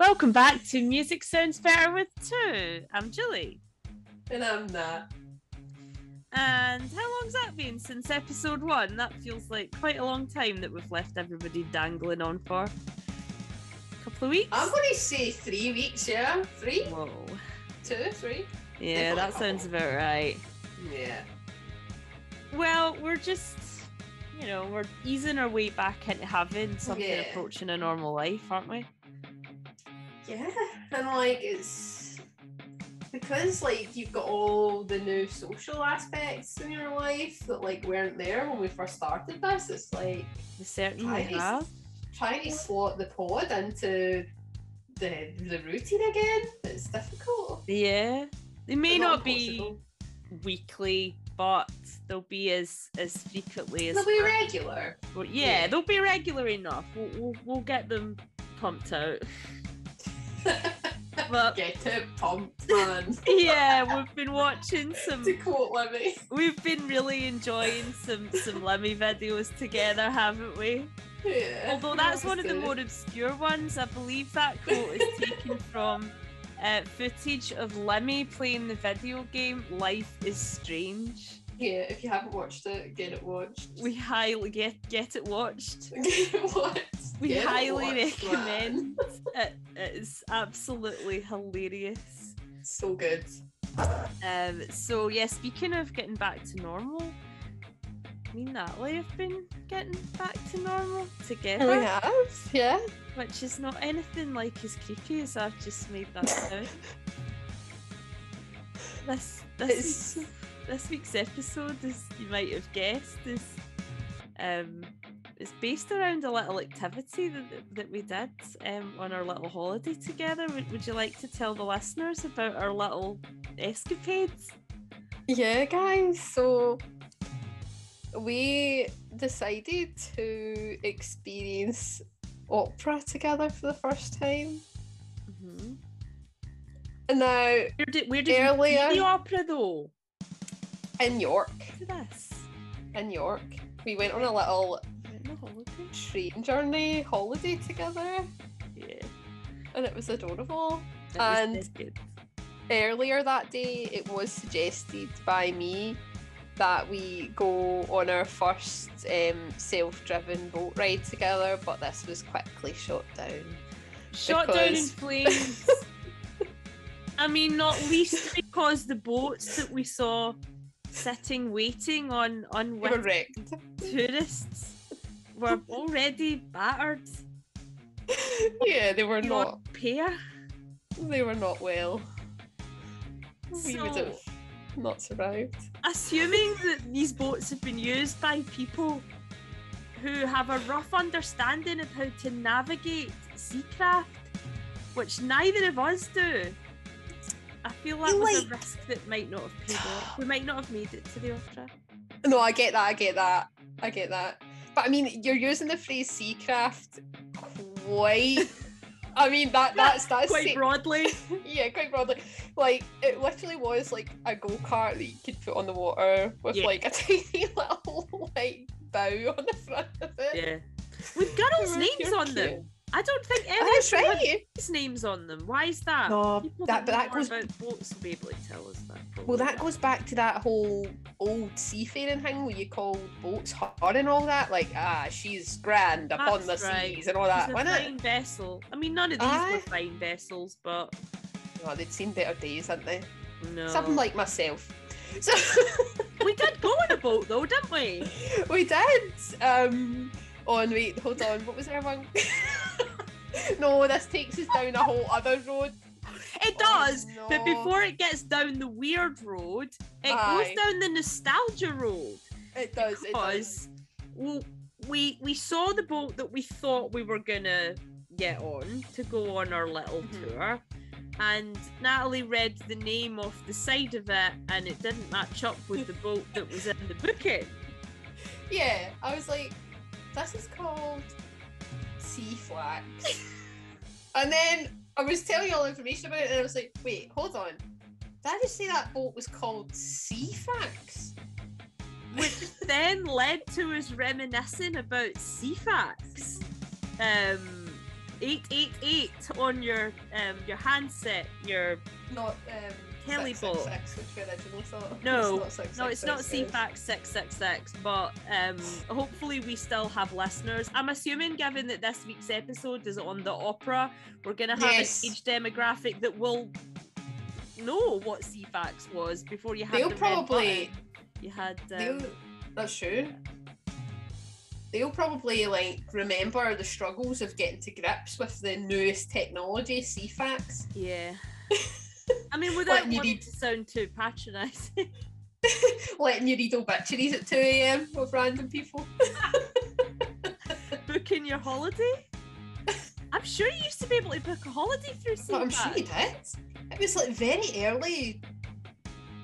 Welcome back to Music Sounds Better with Two. I'm Julie. And I'm not. And how long's that been since episode one? That feels like quite a long time that we've left everybody dangling on for. A couple of weeks? I'm going to say three weeks, yeah? Three? Whoa. Two? Three? Yeah, that sounds about right. Yeah. Well, we're just, you know, we're easing our way back into having something Yeah. approaching a normal life, aren't we? Yeah. And like, it's because like you've got all the new social aspects in your life that like weren't there when we first started this. It's like We certainly Nice. have. trying to slot the pod into the the routine again. It's difficult. Yeah. They may But not be weekly, but they'll be as as frequently as They'll be regular. Well, yeah, Yeah. they'll be regular enough. We'll, we'll, we'll get them pumped out. But Get it pumped, man. yeah, we've been watching some. to quote Lemmy. We've been really enjoying some some Lemmy videos together, haven't we? Yeah. Although that's one of the more obscure ones. I believe that quote is taken from uh, footage of Lemmy playing the video game Life is Strange. Yeah, if you haven't watched it, get it watched. We highly get get it watched. Get it watched. We Get highly watched, recommend. It, it is absolutely hilarious. So good. Um, so yeah, speaking of getting back to normal, me and Natalie have been getting back to normal together, We have, yeah. which is not anything like as creepy as I've just made that sound. This this It's week's, this week's episode, as you might have guessed, is um it's based around a little activity that, that we did um, on our little holiday together. Would, would you like to tell the listeners about our little escapades? Yeah, guys. So we decided to experience opera together for the first time. Mm-hmm. And now Where did, where did you see the opera though? In York, Look at this. in York, we went on a little Right on a holiday. train journey holiday together, Yeah. and it was adorable. It And- good. Earlier that day, it was suggested by me that we go on our first um, self-driven boat ride together, but this was quickly shot down. Shot down in flames. I mean, not least because the boats that we saw sitting waiting on on unwitting tourists were already battered. yeah, they were not. repair. They were not well. We would have not survived. assuming that these boats have been used by people who have a rough understanding of how to navigate seacraft, which neither of us do. I feel that You was a risk that might not have paid off. We might not have made it to the opera. No, I get that. I get that. I get that. But I mean, you're using the phrase seacraft quite. I mean that that's that's Quite broadly. yeah, quite broadly. Like it literally was like a go kart that you could put on the water with Yeah. like a tiny little like bow on the front of it. Yeah. With girls' names on cute. them. I don't think any Oh, that's of right. boys' names on them. Why is that? No, People that that, but that goes about boats will be able to tell us that. well. That goes back to that whole old seafaring thing where you call boats her and all that. Like ah, she's grand upon the right. seas and all that, She's a wasn't it? fine vessel. I mean, none of these Aye. were fine vessels, but Oh, they'd seen better days, hadn't they? no. Something like myself. So we did go on a boat though, didn't we? we did. Um, on wait, hold on. What was our one? no, this takes us down a whole other road. It Oh, does, but before it gets down the weird road, it Aye. goes down the nostalgia road. It does. It does. Because well, we we saw the boat that we thought we were gonna get on to go on our little Mhm. tour. And Natalie read the name off the side of it, and it didn't match up with the boat that was in the booking. Yeah, I was like, this is called sea flax. and then I was telling you all the information about it, and I was like, wait, hold on. Did I just say that boat was called Seafax? Which then led to us reminiscing about Ceefax. Um, eight eight eight on your um your handset, your Not um. Telebot. 666, which we originally thought. No, it's not No, it's not 666. Ceefax 666, but um, hopefully we still have listeners. I'm assuming, given that this week's episode is on the opera, we're going to have Yes. an age demographic that will know what Ceefax was before you had They'll the probably. You had. They'll, Um, that's true. They'll probably like remember the struggles of getting to grips with the newest technology, Ceefax. yeah. I mean, without wanting need- to sound too patronising. Letting you read obituaries at 2 a.m. of random people. booking your holiday. I'm sure you used to be able to book a holiday through. But I'm sure you did. It was like very early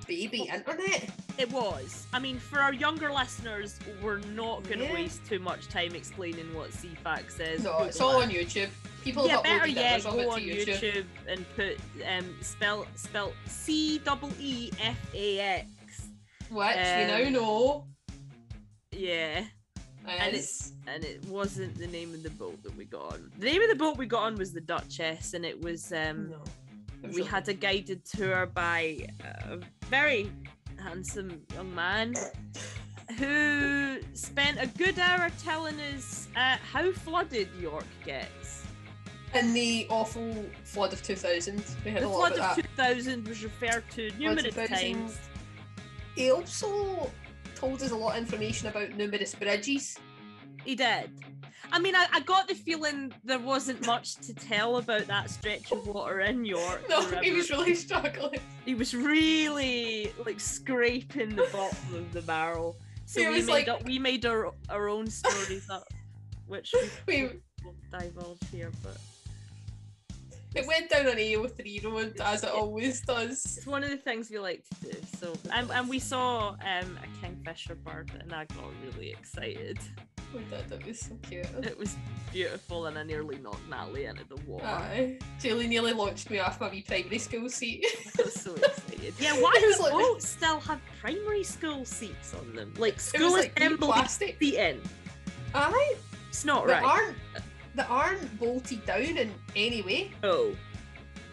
baby internet. It was. I mean, for our younger listeners, we're not going to Yeah. waste too much time explaining what Ceefax is. No, it's all on YouTube. People Yeah, have better yet, go on YouTube. YouTube. and put um spell spell C double E F A X. Which we now Um, know Yeah, and it's and it wasn't the name of the boat that we got on. The name of the boat we got on was the Duchess, and it was um no. It was we had a guided tour by a very handsome young man who spent a good hour telling us uh, how flooded York gets. in the awful flood of 2000. We had The a lot flood about of that. 2000 was referred to numerous times. He also told us a lot of information about numerous bridges. He did. I mean, I, I got the feeling there wasn't much to tell about that stretch of water in York. No, he was really struggling. he was really like scraping the bottom of the barrel. So we made like- up, we made our our own stories up, which we We, won't divulge here. But it went down an AO3 road as it always does. it's one of the things we like to do. So and, and we saw um, a kingfisher bird, and I got really excited. We did, it was so cute. It was beautiful, and I nearly knocked Natalie into the water. Aye. Julie nearly launched me off my wee primary school seat. I was so excited. Yeah, why do like- boats still have primary school seats on them? Like school like wee assembly plastic. seating. Aye, It's not that right. aren't that aren't bolted down in any way. Oh.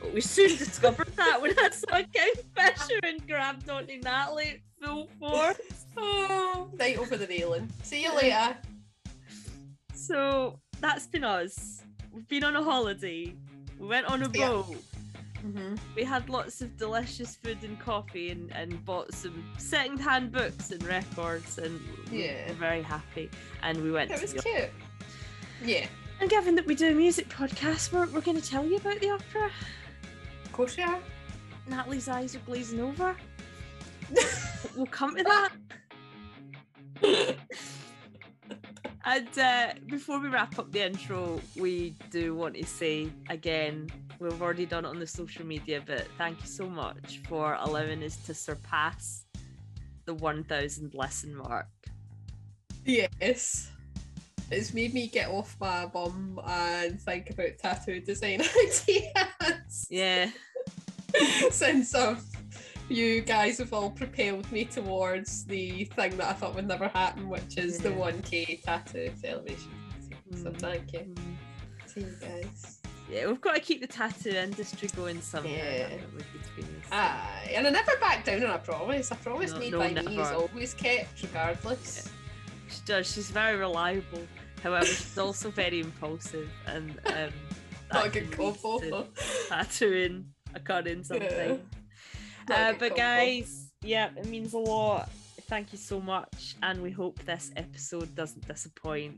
But we soon discovered that when I saw a kingfisher and grabbed onto Natalie at full force. Oh, right over the railing. See you later. So that's been us. We've been on a holiday. We went on a Yeah. boat. Mm-hmm. We had lots of delicious food and coffee and, and bought some second hand books and records and we Yeah. we're very happy. And we went It was cute. Yeah, And given that we do a music podcast, we're, we're going to tell you about the opera. of course we are. Natalie's eyes are glazing over. we'll come to that. And uh, before we wrap up the intro, we do want to say again, we've already done it on the social media, but thank you so much for allowing us to surpass the 1000 lesson mark. Yes. It's made me get off my bum and think about tattoo design ideas. Yeah, Since I've, you guys have all propelled me towards the thing that I thought would never happen, which is the 1k tattoo celebration. So Mm. thank you Mm. to you guys. yeah, we've got to keep the tattoo industry going somehow. Yeah. haven't we, between us? Aye, and I never back down on a promise. A promise No, made no, by me is always kept, regardless. She does. She's very reliable. However, she's also very impulsive and um, Not a that good can lead combo. to tattooing occurring sometimes. Not a Uh, but guys, yeah, it means a lot. Thank you so much, and we hope this episode doesn't disappoint.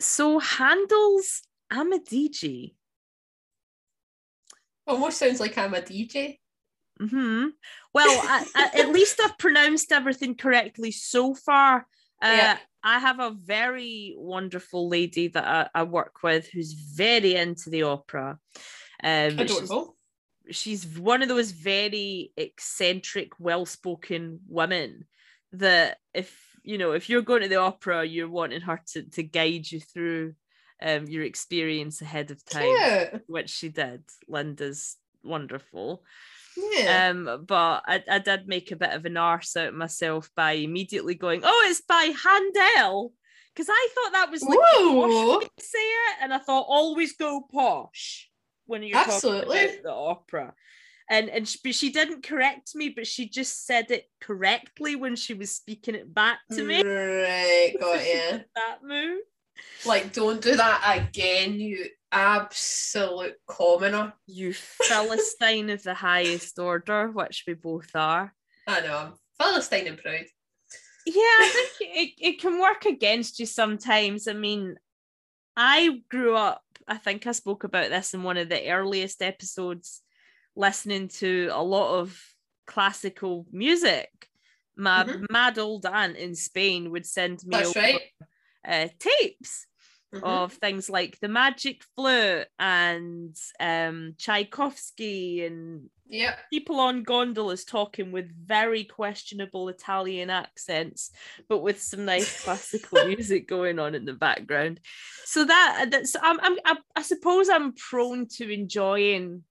So Handel's Amadigi. Almost sounds like I'm a DJ. hmm Well, I, I, at least I've pronounced everything correctly so far. Uh, Yeah. I have a very wonderful lady that I, I work with who's very into the opera. Um, she's, Adorable. she's one of those very eccentric, well-spoken women that if you know if you're going to the opera, you're wanting her to to guide you through um, your experience ahead of time, which she did. Linda's wonderful. Yeah. Um, but I, I did make a bit of an arse out of myself by immediately going, "Oh, it's by Handel," because I thought that was like the posh say it, and I thought always go posh when you're Absolutely. talking about the opera. And and she, she didn't correct me, but she just said it correctly when she was speaking it back to me. Right, got you. that move. Like, don't do that again, you absolute commoner. You philistine of the highest order, which we both are. I know, I'm Philistine and proud. Yeah, I think it, it can work against you sometimes. I mean, I grew up, I think I spoke about this in one of the earliest episodes, listening to a lot of classical music. My Mhm. mad old aunt in Spain would send me over, right. uh, tapes Mhm. of things like the Magic Flute and um, Tchaikovsky and Yep. people on gondolas talking with very questionable Italian accents, but with some nice classical music going on in the background. So that that's I'm, I'm I, I suppose I'm prone to enjoying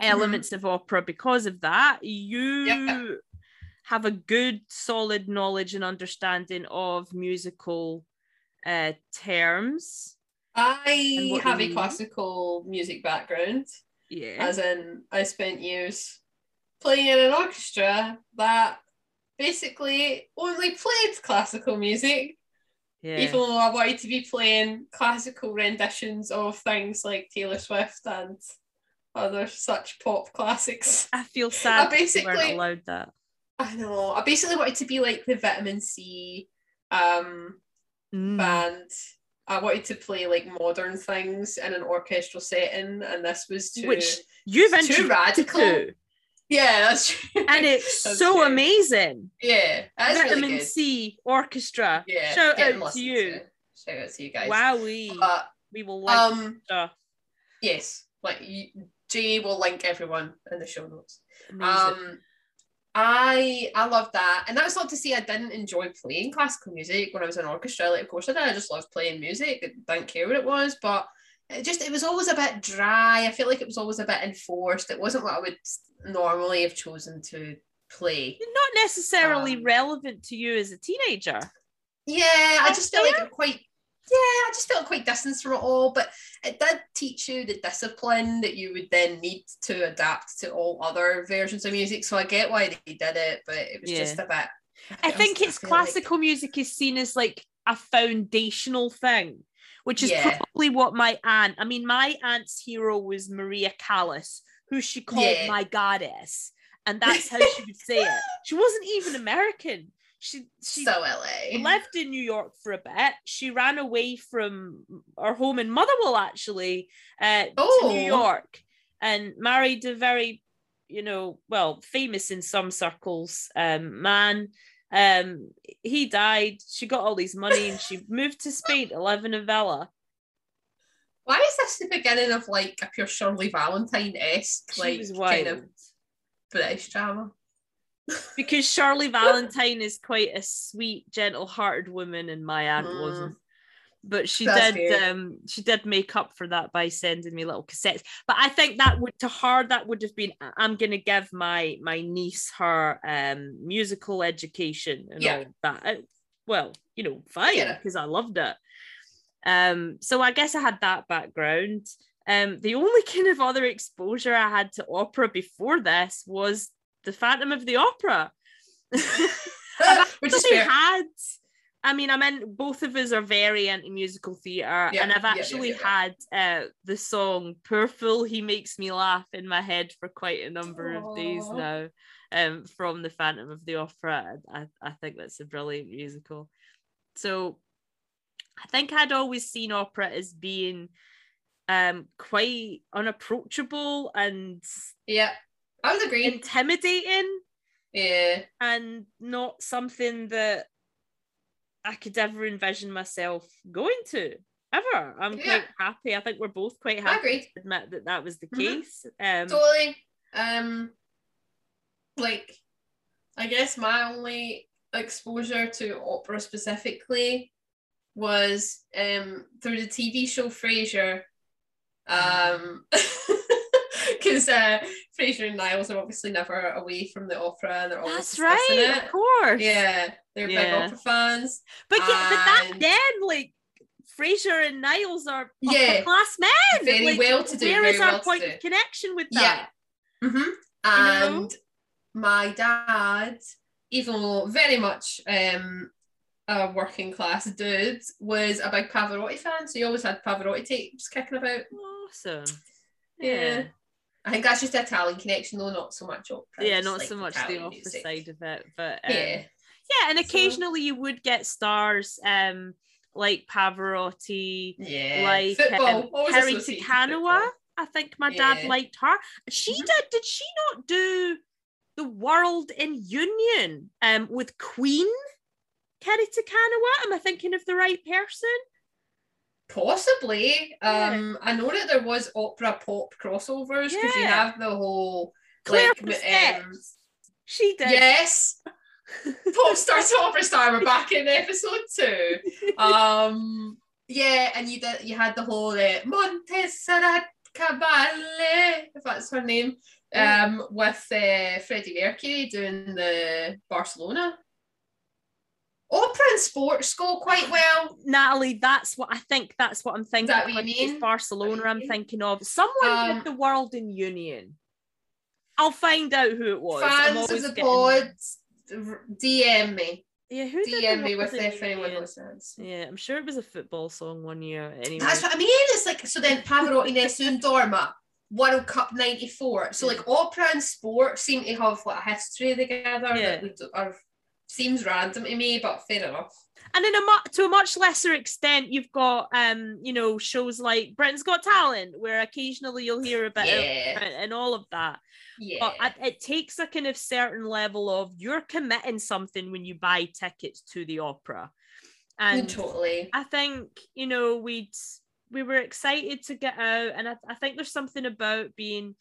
elements of opera because of that. You have a good, solid knowledge and understanding of musical uh, terms. I have a classical music background, Yeah. as in I spent years playing in an orchestra that basically only played classical music, yeah. even though I wanted to be playing classical renditions of things like Taylor Swift and other such pop classics. I feel sad that we basically- weren't allowed that. I know. I basically wanted to be like the vitamin C um Mm. band. I wanted to play like modern things in an orchestral setting, and this was too Which you've too radical. to, Yeah, that's true. and it's so true. amazing. Yeah, that's Vitamin really. C Orchestra. Yeah, Shout out to you. it. Shout out to you guys. Wowee. But we will like um, stuff. yes, like you, Jay will link everyone in the show notes. Amazing. Um, I I love that, and that's not to say I didn't enjoy playing classical music when I was in orchestra. Like, of course I did. I just loved playing music. I didn't care what it was, but it just it was always a bit dry. I feel like it was always a bit enforced. It wasn't what I would normally have chosen to play. Not necessarily um, relevant to you as a teenager. Yeah, I just felt like it quite. Yeah, I just felt quite distanced from it all, but it did teach you the discipline that you would then need to adapt to all other versions of music. So I get why they did it, but it was Yeah. just a bit. I was- think it's feel like- classical music is seen as like a foundational thing, which is Yeah. probably what my aunt. I mean, my aunt's hero was Maria Callas, who she called Yeah. my goddess, and that's how she would say it. She wasn't even American. She she so LA. lived in New York for a bit. She ran away from her home in Motherwell, actually, uh, to Oh. New York, and married a very, you know, well, famous in some circles um, man. Um, he died. She got all these money, and she moved to Spain to live in a villa. Why is this the beginning of like a pure Shirley Valentine esque like kind of British drama? Because Shirley Valentine is quite a sweet, gentle-hearted woman, and my aunt Mm. wasn't. But she That's did. Um, she did make up for that by sending me little cassettes. But I think that would to her that would have been. I'm going to give my my niece her um musical education and Yeah. all that. Uh, well, you know, fine because I loved it. Um, so I guess I had that background. Um, the only kind of other exposure I had to opera before this was the Phantom of the Opera. Which is actually fair. had I mean, I mean, both of us are very into musical theatre, Yeah, and I've yeah, yeah, actually yeah, had uh, the song "Poor Fool." He makes me laugh in my head for quite a number of days now. Um, from the Phantom of the Opera, I, I think that's a brilliant musical. So, I think I'd always seen opera as being um quite unapproachable and Yeah, I would agree. intimidating yeah, and not something that I could ever envision myself going to ever. I'm Yeah. quite happy. I think we're both quite I happy agree. to admit that that was the Mhm. case. Um, Totally. Um, like, I guess my only exposure to opera specifically was um through the TV show Frasier. Um, because uh, Frasier and Niles are obviously never away from the opera, and they're always that's right, it. of course. Yeah, they're big opera fans. But yeah, but that then, like Frasier and Niles are Yeah. upper class men. Very like, well to do, Where very is our well point of connection with Yeah. that? hmm know? And my dad, even though very much um, a working class dude, was a big Pavarotti fan. So he always had Pavarotti tapes kicking about. Awesome. Yeah. Yeah. I think that's just the Italian connection, though, not so much opera. Yeah, not like so much the opera music. side of it, but um, Yeah. yeah, and So- occasionally you would get stars um like Pavarotti, Yeah. like football. um, Kiri Te Kanawa. I think my dad Yeah. liked her. She Mhm. did. Did she not do the World in Union um with Queen? Kiri Te Kanawa? Am I thinking of the right person? Possibly. Yeah. Um, I know that there was opera pop crossovers because you have the whole Claire like um, She did. yes, pop star to opera star. We're back in episode two. Um, yeah, and you did. You had the whole uh, Montserrat Caballé, if that's her name, um, with uh, Freddie Mercury doing the Barcelona. Opera and sports go quite well. Natalie, that's what I think. That's what I'm thinking. that what you mean? Barcelona, What I'm thinking of someone Um, with the World in Union. I'll find out who it was. Fans of the getting- pod, DM me. Yeah, who DM me with if anyone listens. Yeah, I'm sure it was a football song one year. Anyway, That's what I mean. It's like so then Pavarotti Nessun Dorma, World Cup '94. So like opera and sport seem to have like a history together Yeah. that we do, are seems random to me, but fair enough. and in a mu- to a much lesser extent, you've got um, you know, shows like Britain's Got Talent, where occasionally you'll hear a bit Yeah, and, and all of that. yeah, But it, it takes a kind of certain level of you're committing something when you buy tickets to the opera, and totally. I think you know we'd we were excited to get out, and I, I think there's something about being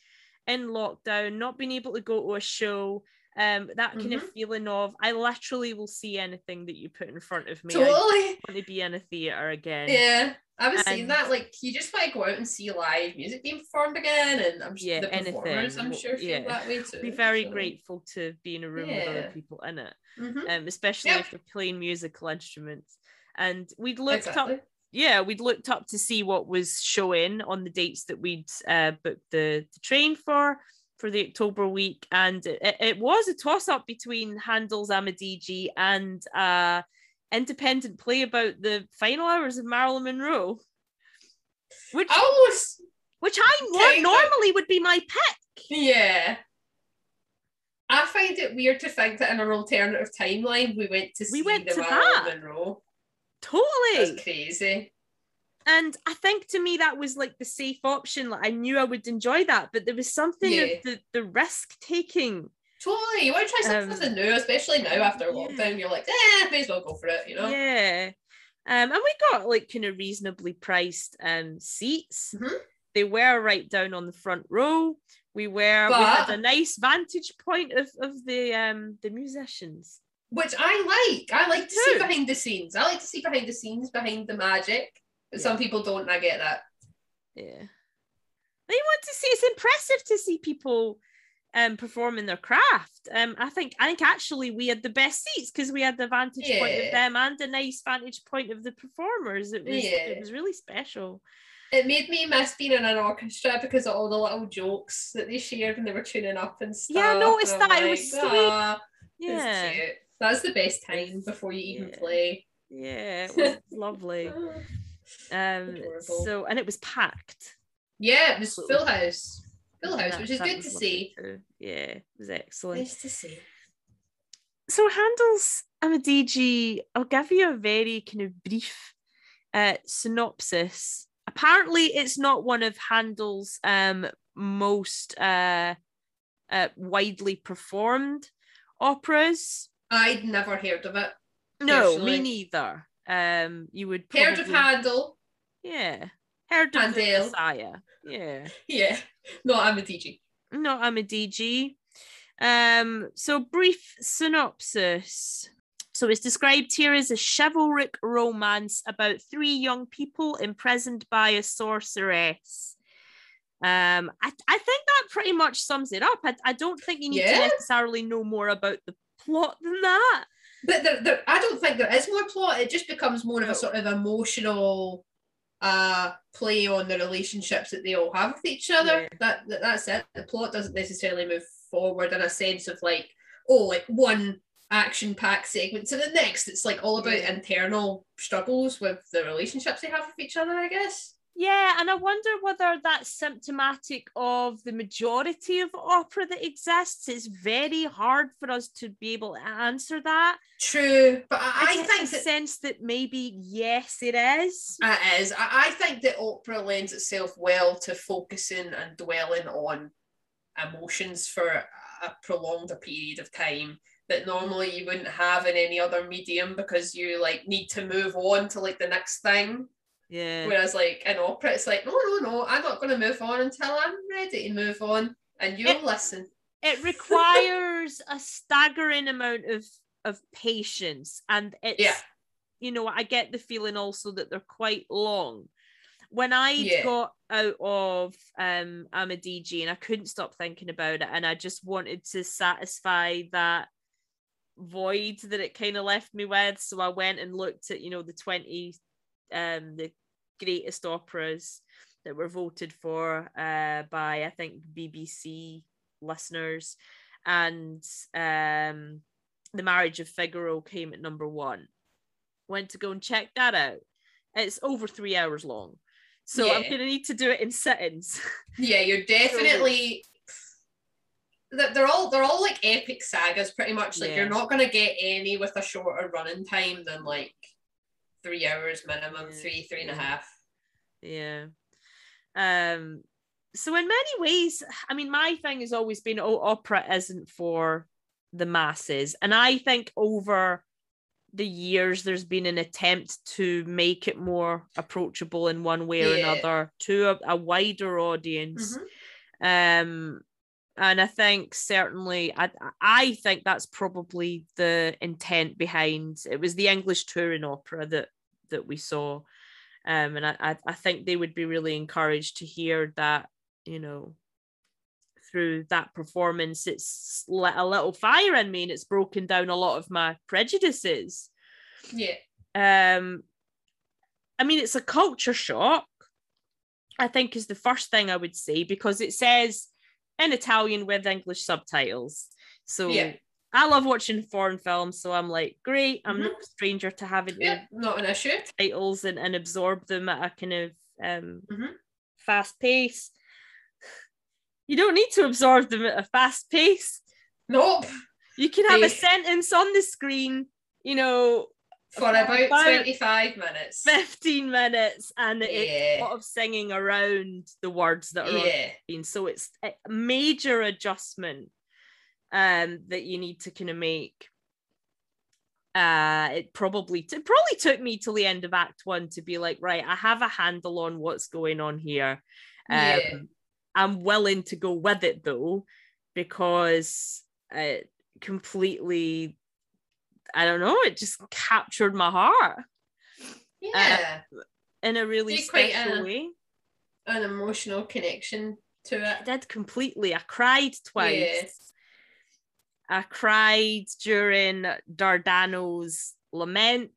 in lockdown, not being able to go to a show, um, that kind of feeling of I literally will see anything that you put in front of me. I Totally. want to be in a theater again. Yeah. I was saying And- that, like, you just want to go out and see live music being performed again, and I'm sure Yeah, the performers. I'm sure, feel Yeah. that way too. Be very so. grateful to be in a room with other people in it, Mhm. um, especially Yep. if they're playing musical instruments. And we'd looked up yeah, we'd looked up to see what was showing on the dates that we'd uh, booked the, the train for for the October week, and it, it- was a toss up between Handel's Amadigi and uh, independent play about the final hours of Marilyn Monroe, which I almost, which I of. normally would be my pick. yeah. I find it weird to think that in an alternative timeline we went to see We went the to Marilyn that. Monroe. Totally. That's crazy. And I think to me that was like the safe option. Like I knew I would enjoy that, but there was something Yeah. of the, the risk taking. Totally. You want to try Um, something new, especially now after a yeah. lockdown. You're like, eh, may as well go for it, you know? Yeah. Um, and we got like kind of reasonably priced um seats. Mhm. They were right down on the front row. We were we had a nice vantage point of, of the um the musicians. Which I like. I like to see behind the scenes. I like to see behind the scenes, behind the magic. But some people don't, and I get that. Yeah. They want to see it's impressive to see people um performing their craft. Um I think I think actually we had the best seats because we had the vantage point of them and a nice vantage point of the performers. It was it was really special. It made me miss being in an orchestra because of all the little jokes that they shared when they were tuning up and stuff. Yeah, I noticed and I'm that. It was like, sweet. "Ah, Yeah. Cute. That's the best time before you even Yeah. play. Yeah, it was lovely. Um, Adorable. so and it was packed. Yeah, it was So- full house. Full house, That- which is good to see. too. Yeah, it was excellent. Nice to see. So Handel's Amadigi, I'll give you a very kind of brief uh, synopsis. Apparently, it's not one of Handel's um, most uh, uh, widely performed operas. I'd never heard of it. No, Personally. me neither. Um, you would probably, Heard of Handel? yeah, heard of Handel. Messiah. Yeah, Yeah. No, I'm a DJ. not I'm a DG. Um, so brief synopsis. So it's described here as a chivalric romance about three young people imprisoned by a sorceress. Um, I, I think that pretty much sums it up. I, I don't think you need to necessarily know more about the plot than that. But there, there, I don't think there is more plot. It just becomes more of a sort of emotional uh play on the relationships that they all have with each other. Yeah. That, that that's it. The plot doesn't necessarily move forward in a sense of like, oh, like one action packed segment to the next. It's like all about Yeah. internal struggles with the relationships they have with each other, I guess. Yeah, and I wonder whether that's symptomatic of the majority of opera that exists. It's very hard for us to be able to answer that. True. But I, I think the that sense that maybe yes, it is. It is. I, I think that opera lends itself well to focusing and dwelling on emotions for a prolonged period of time that normally you wouldn't have in any other medium because you like need to move on to like the next thing. Yeah. Whereas like in opera, it's like, no, no, no, I'm not going to move on until I'm ready to move on, and you'll It- listen. It requires a staggering amount of of patience, and it's Yeah. you know I get the feeling also that they're quite long. When I Yeah. got out of um I'm a DG and I couldn't stop thinking about it, and I just wanted to satisfy that void that it kind of left me with. So I went and looked at you know the twenty um the greatest operas that were voted for uh by I think BBC listeners and um the marriage of figaro came at number one went to go and check that out it's over three hours long so i'm gonna need to do it in sittings Yeah, you're definitely. They're they're all they're all like epic sagas, pretty much. Like Yeah. you're not gonna get any with a shorter running time than like three hours minimum, Yeah, three three and a half. yeah. um so in many ways i mean my thing has always been oh opera isn't for the masses and i think over the years there's been an attempt to make it more approachable in one way or Yeah. another to a, a wider audience Mhm. um and i think certainly i i think that's probably the intent behind it was the english touring opera that that we saw. Um and i i, think they would be really encouraged to hear that you know through that performance. It's lit a little fire in me and it's broken down a lot of my prejudices. Yeah, um i mean it's a culture shock i think is the first thing i would say because it says in italian with english subtitles. So Yeah. I love watching foreign films so i'm like great i'm Mhm. no stranger to having yeah, not an issue. titles and, and absorb them at a kind of um Mhm. fast pace you don't need to absorb them at a fast pace Nope. you can have a sentence on the screen you know For about, About- twenty five minutes. 15 minutes and it's a lot of singing around the words that are on yeah, screen. So it's a major adjustment um that you need to kind of make. Uh it probably it probably took me till the end of act one to be like, right, I have a handle on what's going on here. Um Yeah. I'm willing to go with it though, because it completely I don't know, it just captured my heart yeah. in a really special uh, way. An emotional connection to it. I did completely. I cried twice. Yeah. I cried during Dardano's lament.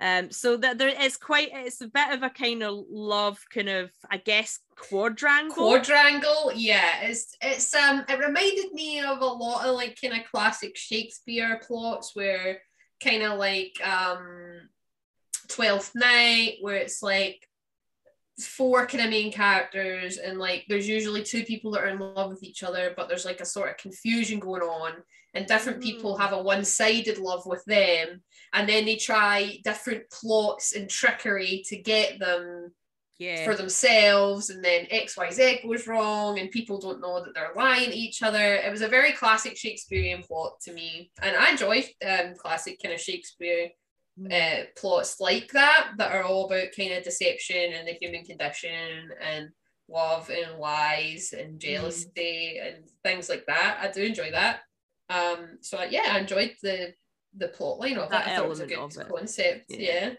Um, so that there is quite it's a bit of a kind of love, kind of I guess quadrangle. Quadrangle, yeah, it's it's um it reminded me of a lot of like kind of classic Shakespeare plots where kind of like um Twelfth Night, where it's like four kind of main characters and like there's usually two people that are in love with each other but there's like a sort of confusion going on and different people Mm. have a one-sided love with them and then they try different plots and trickery to get them Yeah. for themselves and then xyz goes wrong and people don't know that they're lying to each other it was a very classic shakespearean plot to me and i enjoy um, classic kind of shakespeare. Uh, plots like that that are all about kind of deception and the human condition and love and lies and jealousy and things like that. I do enjoy that. Um, so yeah, I enjoyed the the plot line of That it. I thought it was a good concept. Yeah. Yeah.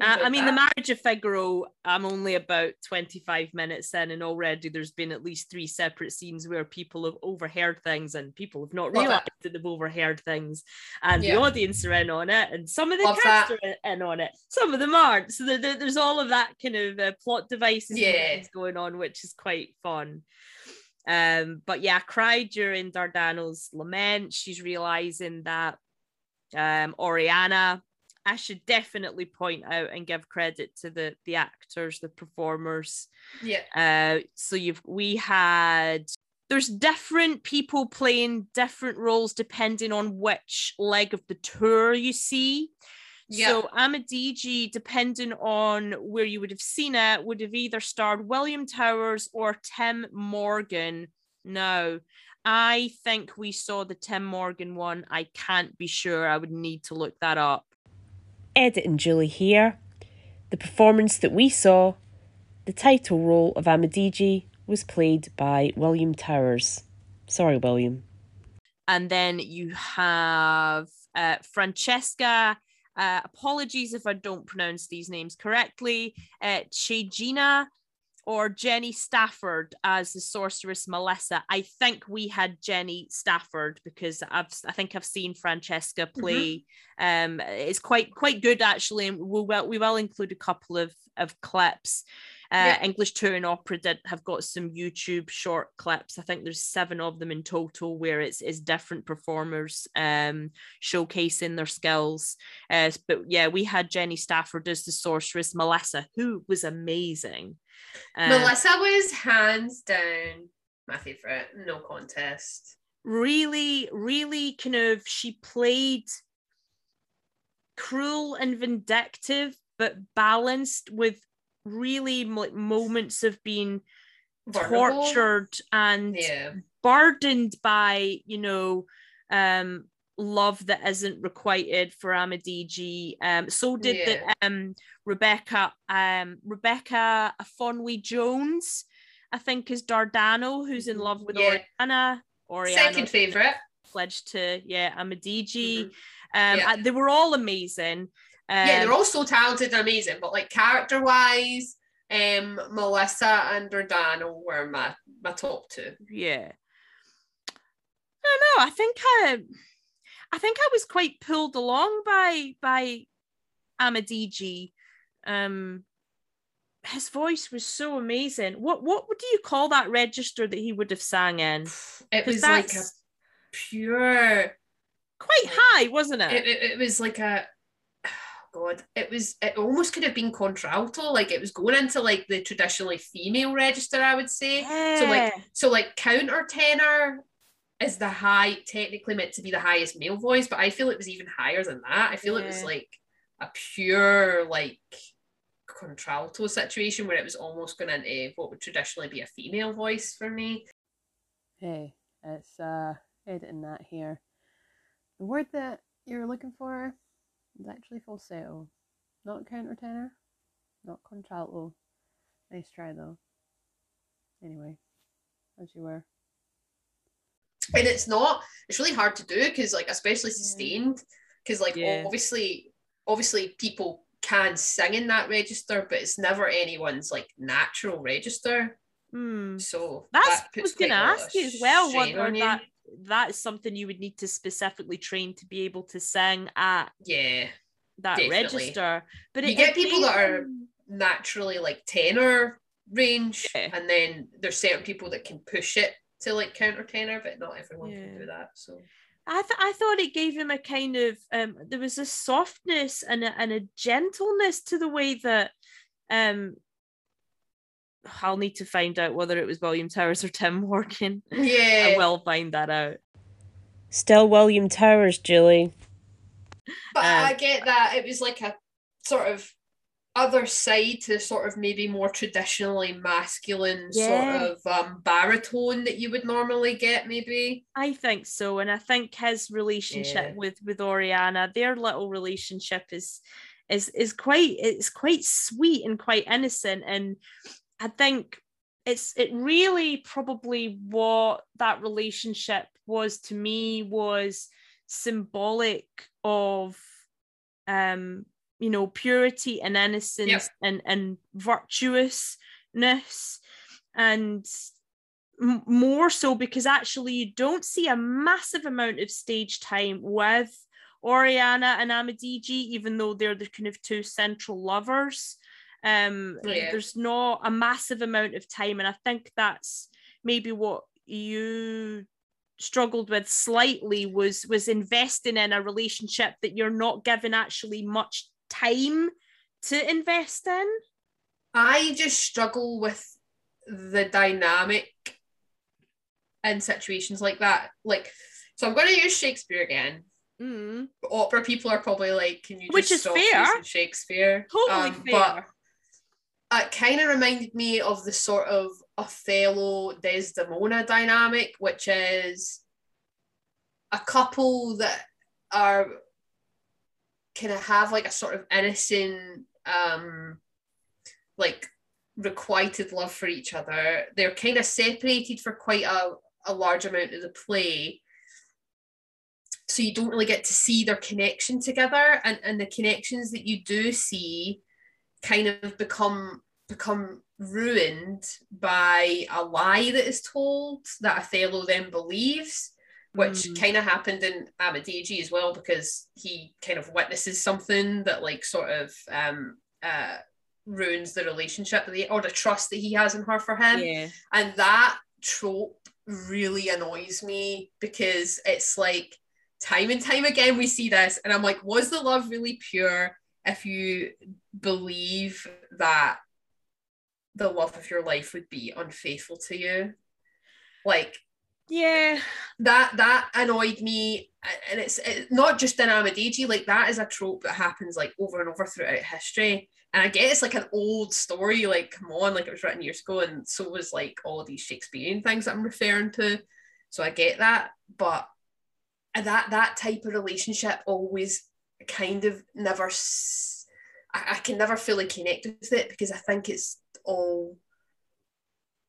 Uh, I mean, the marriage of Figaro, I'm only about 25 minutes in, and already there's been at least three separate scenes where people have overheard things and people have not Love realized that they've overheard things, and the audience are in on it, and some of the Love cast that. are in on it, some of them aren't. So there, there- there's all of that kind of uh, plot devices Yeah. going on, which is quite fun. Um, but yeah, I cried during Dardano's lament. She's realizing that um, Oriana. I should definitely point out and give credit to the the actors, the performers. Yeah. Uh, so you've we had there's different people playing different roles depending on which leg of the tour you see. Yeah. So Amadigi, depending on where you would have seen it, would have either starred William Towers or Tim Morgan. No, I think we saw the Tim Morgan one. I can't be sure. I would need to look that up. Edit and Julie here. The performance that we saw, the title role of Amadigi, was played by William Towers. Sorry, William. And then you have uh, Francesca. Uh, apologies if I don't pronounce these names correctly. Uh, Chiejina or Jenny Stafford as the sorceress Melissa. I think we had Jenny Stafford because I've I think I've seen Francesca play. Um, it's quite quite good actually, and we will we will include a couple of of clips. Uh, Yeah. English Touring Opera did have got some YouTube short clips. I think there's seven of them in total, where it's it's different performers um showcasing their skills. Uh, but yeah, we had Jenny Stafford as the sorceress, Melissa, who was amazing. Uh, Melissa was hands down my favorite. No contest. really, really kind of she played cruel and vindictive, but balanced with really like moments of being Vulnerable. tortured and Yeah. burdened by you know um love that isn't requited for Amadigi. Um so did Yeah. the um Rebecca um Rebecca Afonwy-Jones I think is Dardano who's in Mhm. love with Yeah. Oriana. Oriana Second favorite. pledged to yeah Amadigi. Mhm. Um Yeah. they were all amazing. Um, yeah, they're all so talented and amazing, but like character wise, um, Melissa and Dardano were my my top two. yeah i don't know i think i i think i was quite pulled along by by amadigi um his voice was so amazing what what would you call that register that he would have sang in It was like a pure. quite high wasn't it, It, it, it was like a. God, it was. It almost could have been contralto. Like it was going into like the traditionally female register. I would say. So like so like counter tenor is the high technically meant to be the highest male voice, but I feel it was even higher than that. I feel it was like a pure like contralto situation where it was almost going into what would traditionally be a female voice for me. Hey, it's uh editing that here. The word that you're looking for is actually falsetto, not countertenor, not contralto. Nice try though. Anyway, as you were. And it's not, it's really hard to do because like especially sustained, because like Yeah. obviously obviously people can sing in that register, but it's never anyone's like natural register. Hmm. So That's that I was going to quite a lot ask you as well. Whether that that is something you would need to specifically train to be able to sing at yeah. that Definitely. register. But You it, get it people that are- naturally like tenor range Yeah. and then there's certain people that can push it to like counter tenor but not everyone Yeah. can do that so I th- I thought it gave him a kind of um there was a softness and a, and a gentleness to the way that um I'll need to find out whether it was William Towers or Tim Morgan. Yeah. I will find that out. Still William Towers, Julie. But Um, I get that it was like a sort of other side to sort of maybe more traditionally masculine Yeah. sort of um, baritone that you would normally get, maybe. I think so, and I think his relationship Yeah. with with Oriana, their little relationship is is is quite it's quite sweet and quite innocent, and I think it's it really probably what that relationship was to me was symbolic of um you know purity and innocence and and virtuousness and m- more so because actually you don't see a massive amount of stage time with Oriana and Amadigi, even though they're the kind of two central lovers. Um, Yeah. There's not a massive amount of time, and I think that's maybe what you struggled with slightly was was investing in a relationship that you're not given actually much time to invest in. I just struggle with the dynamic in situations like that. Like, so I'm going to use Shakespeare again. Mm. Opera people are probably like, "Can you just Which is stop fair. using Shakespeare?" Totally Um, fair. But it kind of reminded me of the sort of Othello Desdemona dynamic, which is a couple that are kind of have like a sort of innocent, um, like requited love for each other. They're kind of separated for quite a, a large amount of the play. So you don't really get to see their connection together, and, and the connections that you do see kind of become become ruined by a lie that is told that Othello then believes, which Mm. kind of happened in Amadigi as well because he kind of witnesses something that like sort of um uh ruins the relationship that or the trust that he has in her for him yeah. and that trope really annoys me because it's like time and time again we see this and i'm like was the love really pure if you believe that the love of your life would be unfaithful to you like Yeah. that that annoyed me and it's it, not just in Amadigi like that is a trope that happens like over and over throughout history and I get it's like an old story like come on like it was written years ago and so was like all these Shakespearean things that I'm referring to so I get that but that that type of relationship always kind of never I, I can never fully connect with it because I think it's all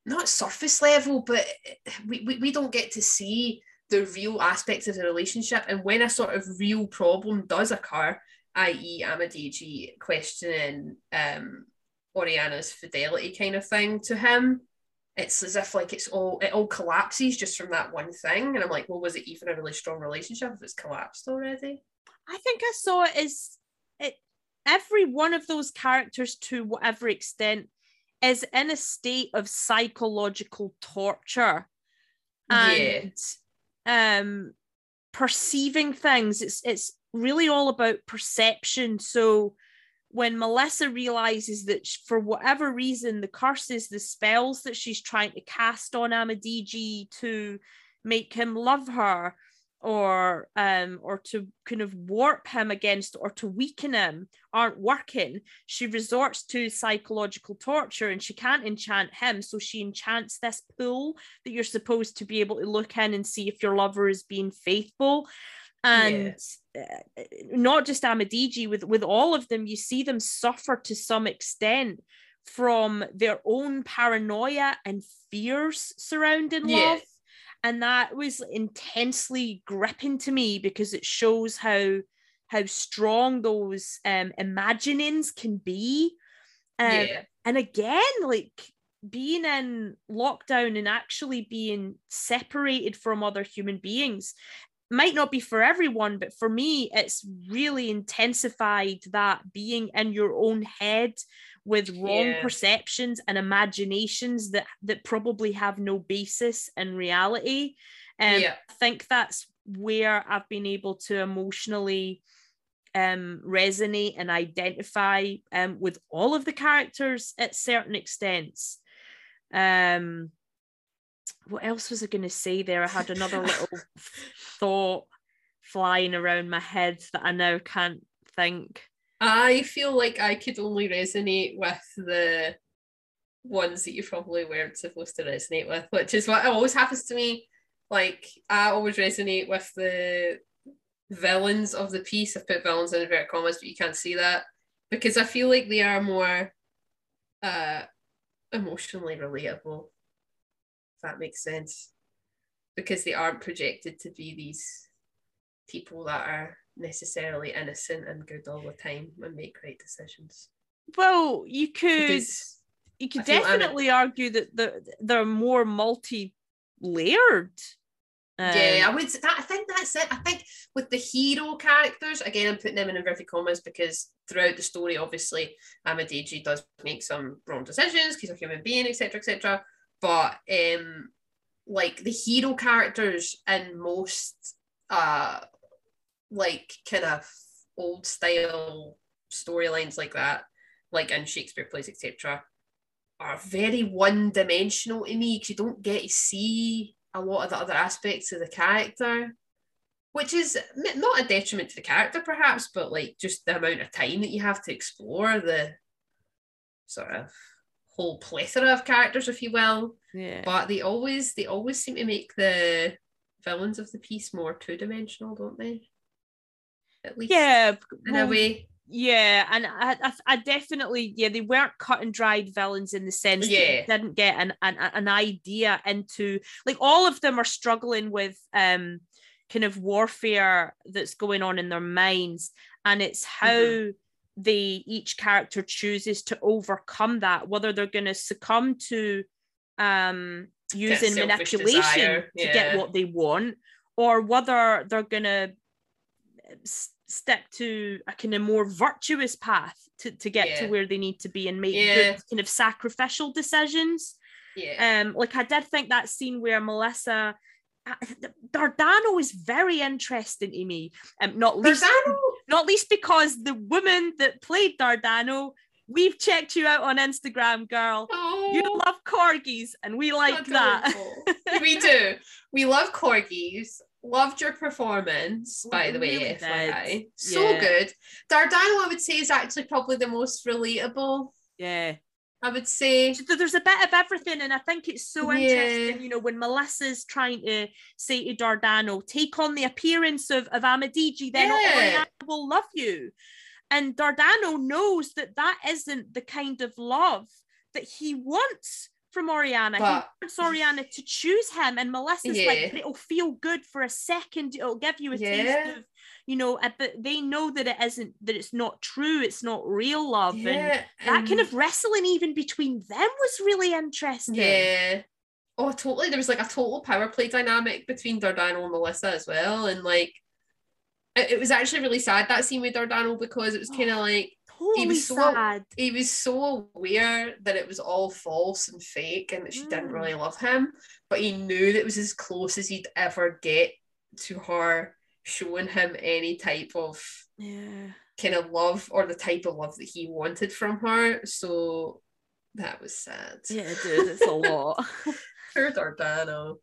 not surface level, but we, we, we don't get to see the real aspects of the relationship. And when a sort of real problem does occur, i.e., Amadigi questioning um, Oriana's fidelity kind of thing to him, it's as if like it's all it all collapses just from that one thing. And I'm like, well, was it even a really strong relationship if it's collapsed already? I think I saw it as it every one of those characters to whatever extent is in a state of psychological torture and um perceiving things. It's it's really all about perception. So when Melissa realizes that for whatever reason the curses the spells that she's trying to cast on Amadigi to make him love her or um or to kind of warp him against or to weaken him aren't working. She resorts to psychological torture and she can't enchant him. So she enchants this pool that you're supposed to be able to look in and see if your lover is being faithful. And uh, not just Amadigi with with all of them you see them suffer to some extent from their own paranoia and fears surrounding Yeah. love and that was intensely gripping to me because it shows how how strong those um imaginings can be um, yeah. and again like being in lockdown and actually being separated from other human beings might not be for everyone but for me it's really intensified that being in your own head with wrong Yeah. perceptions and imaginations that that probably have no basis in reality um, yeah. I think that's where I've been able to emotionally um, resonate and identify um, with all of the characters at certain extents. Um, what else was I going to say there? I had another little thought flying around my head that I now can't think. I feel like I could only resonate with the ones that you probably weren't supposed to resonate with, which is what always happens to me. Like I always resonate with the villains of the piece. I've put villains in inverted commas, but you can't see that because I feel like they are more uh emotionally relatable. That makes sense. Because they aren't projected to be these people that are necessarily innocent and good all the time and make right decisions. Well, you could Because you could I feel Anna- definitely argue that they're, they're more multi-layered. yeah, I Um, would. That, I think that's it. I think with the hero characters, again, I'm putting them in inverted commas because throughout the story, obviously, Amadigi does make some wrong decisions. He's a human being, etc., etc. But um, like the hero characters in most uh, like kind of old style storylines like that, like in Shakespeare plays, etc., are very one dimensional to me because you don't get to see a lot of the other aspects of the character, which is not a detriment to the character, perhaps, but like just the amount of time that you have to explore the sort of whole plethora of characters, if you will. yeah. But they always they always seem to make the villains of the piece more two dimensional, don't they? At least yeah, in well, a way. Yeah, and I, I, I definitely, yeah, they weren't cut and dried villains in the sense that Yeah. didn't get an, an an idea into like all of them are struggling with um kind of warfare that's going on in their minds, and it's how Mhm. They each character chooses to overcome that, whether they're going to succumb to um using manipulation desire, to yeah. get what they want, or whether they're going to step to a kind of more virtuous path to, to get to where they need to be and make Yeah. good kind of sacrificial decisions. Yeah. Um, like I did think that scene where Melissa uh, Dardano is very interesting to me. Um, not least Dardano? Not least because the woman that played Dardano, we've checked you out on Instagram, girl. Oh, You love corgis, and we like that. we do. We love corgis. Loved your performance, by the way, Really FYI. did. So Yeah. good. Dardano, I would say, is actually probably the most relatable. Yeah. I would say. There's a bit of everything, and I think it's so Yeah. interesting. You know, when Melissa's trying to say to Dardano, "Take on the appearance of of Amadigi, then Yeah. Oriana will love you," and Dardano knows that that isn't the kind of love that he wants from Oriana. But- he wants Oriana to choose him, and Melissa's Yeah. like, "It'll feel good for a second. It'll give you a taste of." You know, but they know that it isn't that it's not true. It's not real love, and Yeah. that kind of wrestling even between them was really interesting. Yeah. Oh, totally. There was like a total power play dynamic between Dardano and Melissa as well. And like, it, it was actually really sad that scene with Dardano because it was kind of like, totally was so- sad. he was so aware that it was all false and fake and that she didn't Mm. really love him, but he knew that it was as close as he'd ever get to her showing him any type of Yeah. kind of love or the type of love that he wanted from her. So that was sad. Yeah, dude, it's a lot. Poor Dardano.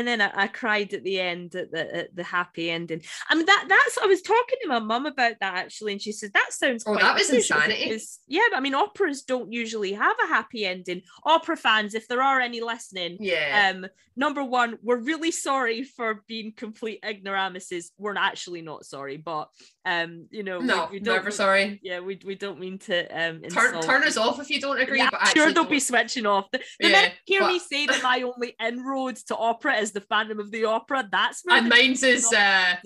And then I, I cried at the end at the at the happy ending. I mean that that's I was talking to my mum about that actually, and she said that sounds Oh, quite that was insanity. because- yeah, but I mean operas don't usually have a happy ending. Opera fans, if there are any listening, Yeah. um, number one, we're really sorry for being complete ignoramuses. We're actually not sorry, but um, you know, we- no, we, don't never sorry. Yeah, we, we don't mean to um Turn, insult turn us off if you don't agree, yeah, but I'm sure they'll be don't. switching off. The, the Yeah, minute hear me say that my only inroads to opera is as the Phantom of the Opera. That's where And mine's is uh,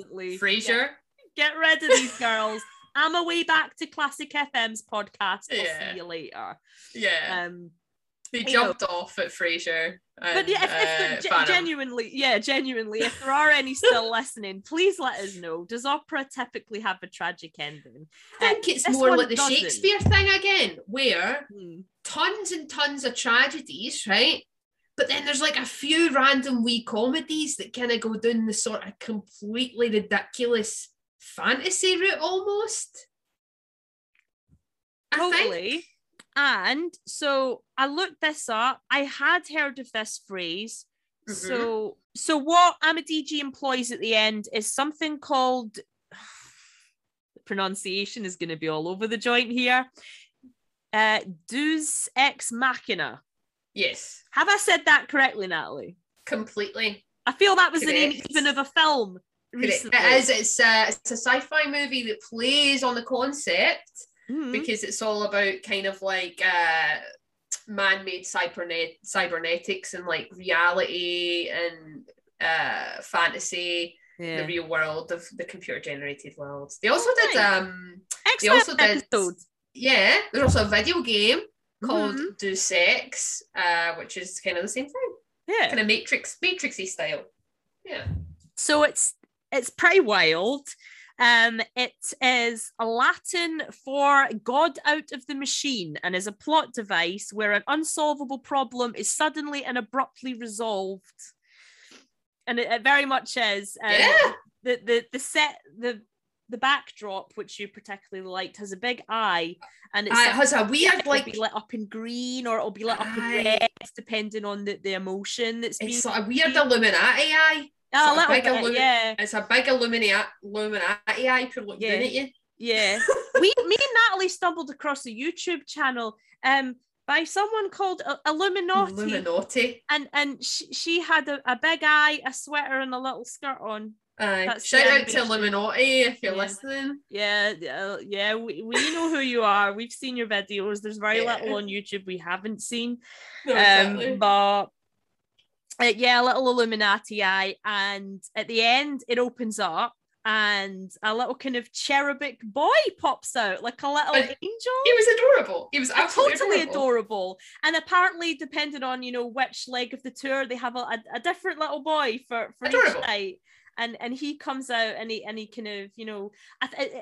Frasier. Get rid of these girls. I'm away back to Classic FM's podcast. I'll Yeah. see you later. Yeah, Um, they you know. jumped off at Frasier. but and, yeah, if, if uh, Phantom. genuinely, yeah, genuinely, if there are any still listening, please let us know. Does opera typically have a tragic ending? I think it's more like the doesn't. Shakespeare thing again, where Hmm. tons and tons of tragedies, right? But then there's like a few random wee comedies that kind of go down the sort of completely ridiculous fantasy route almost. I think. Totally. And so I looked this up. I had heard of this phrase. Mhm. So so what Amadigi employs at the end is something called the pronunciation is going to be all over the joint here. Uh Deus ex machina. Yes, Have I said that correctly, Natalie? completely. I feel that was the name even of a film recently. It is. It's a, it's a sci-fi movie that plays on the concept Mhm. because it's all about kind of like uh, man-made cybernet- cybernetics and like reality and uh, fantasy, Yeah. the real world of the computer-generated world. They also Oh, did nice. um Excellent also did- episode. yeah, there's also a video game called Mhm. Deus Ex, uh, which is kind of the same thing, Yeah. kind of Matrix, Matrixy style. Yeah. so it's it's pretty wild um it is a latin for god out of the machine and is a plot device where an unsolvable problem is suddenly and abruptly resolved and it, it very much is um, Yeah. the the the set the the backdrop which you particularly liked has a big eye and it's Uh, it has a weird like be lit up in green or it'll be lit up in red depending on the, the emotion that's being it's sort of weird Illuminati eye. Ah, a little big bit, illumi- yeah It's a big Illuminati Illuminati eye for looking Yeah. at you. Yeah. we me and Natalie stumbled across a YouTube channel um by someone called Illuminati Illuminati. and and she, she had a, a big eye, a sweater and a little skirt on. That's Shout out to. Illuminati if you're Yeah. listening. Yeah, yeah, yeah, we, we know who you are. We've seen your videos. There's very Yeah. little on YouTube we haven't seen. No, um exactly. but uh, yeah, a little Illuminati eye and at the end it opens up and a little kind of cherubic boy pops out like a little And angel. He was adorable. He was absolutely totally adorable. adorable. And apparently, depending on you know which leg of the tour, they have a, a, a different little boy for for Adorable. each night. And and he comes out and he and he kind of you know,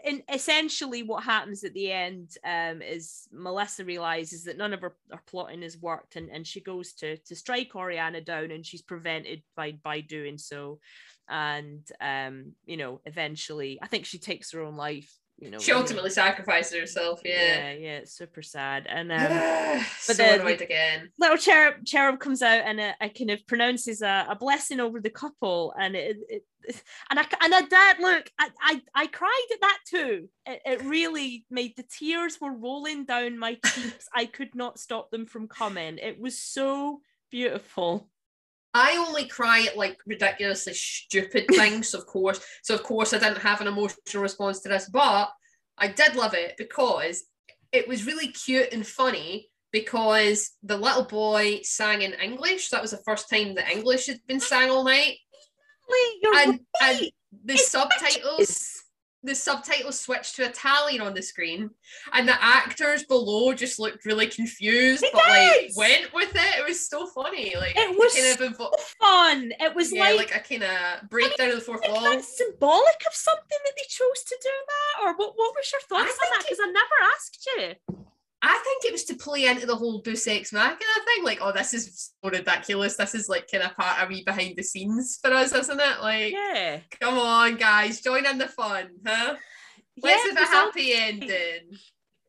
and essentially what happens at the end um is Melissa realizes that none of her, her plotting has worked, and and she goes to to strike Oriana down, and she's prevented by by doing so. And um, you know, eventually, I think she takes her own life. You know, She ultimately sacrifices herself, yeah, yeah. yeah, it's super sad. And um, so but the- annoyed again. little cherub cherub comes out and it, it kind of pronounces a, a blessing over the couple and it, it and I and I dad look I, I I cried at that too it, it really made the tears were rolling down my cheeks I could not stop them from coming it was so beautiful I only cry at like ridiculously stupid things, of course. So of course I didn't have an emotional response to this, but I did love it because it was really cute and funny because the little boy sang in English. That was the first time that English had been sang all night. You're And and the It's subtitles the subtitles switched to Italian on the screen, and the actors below just looked really confused, They but like went with it. It was so funny. Like It was kind of invo- fun it was yeah, like, like, a kind of breakdown of the fourth wall. that's symbolic of something that they chose to do that or what, what was your thoughts on that because I never asked you I think it was to play into the whole Deus Ex Machina thing. Like, oh, this is so ridiculous. This is like kind of part of me behind the scenes for us, isn't it? Like, yeah come on, guys, join in the fun, huh? Let's yeah, have a happy ending.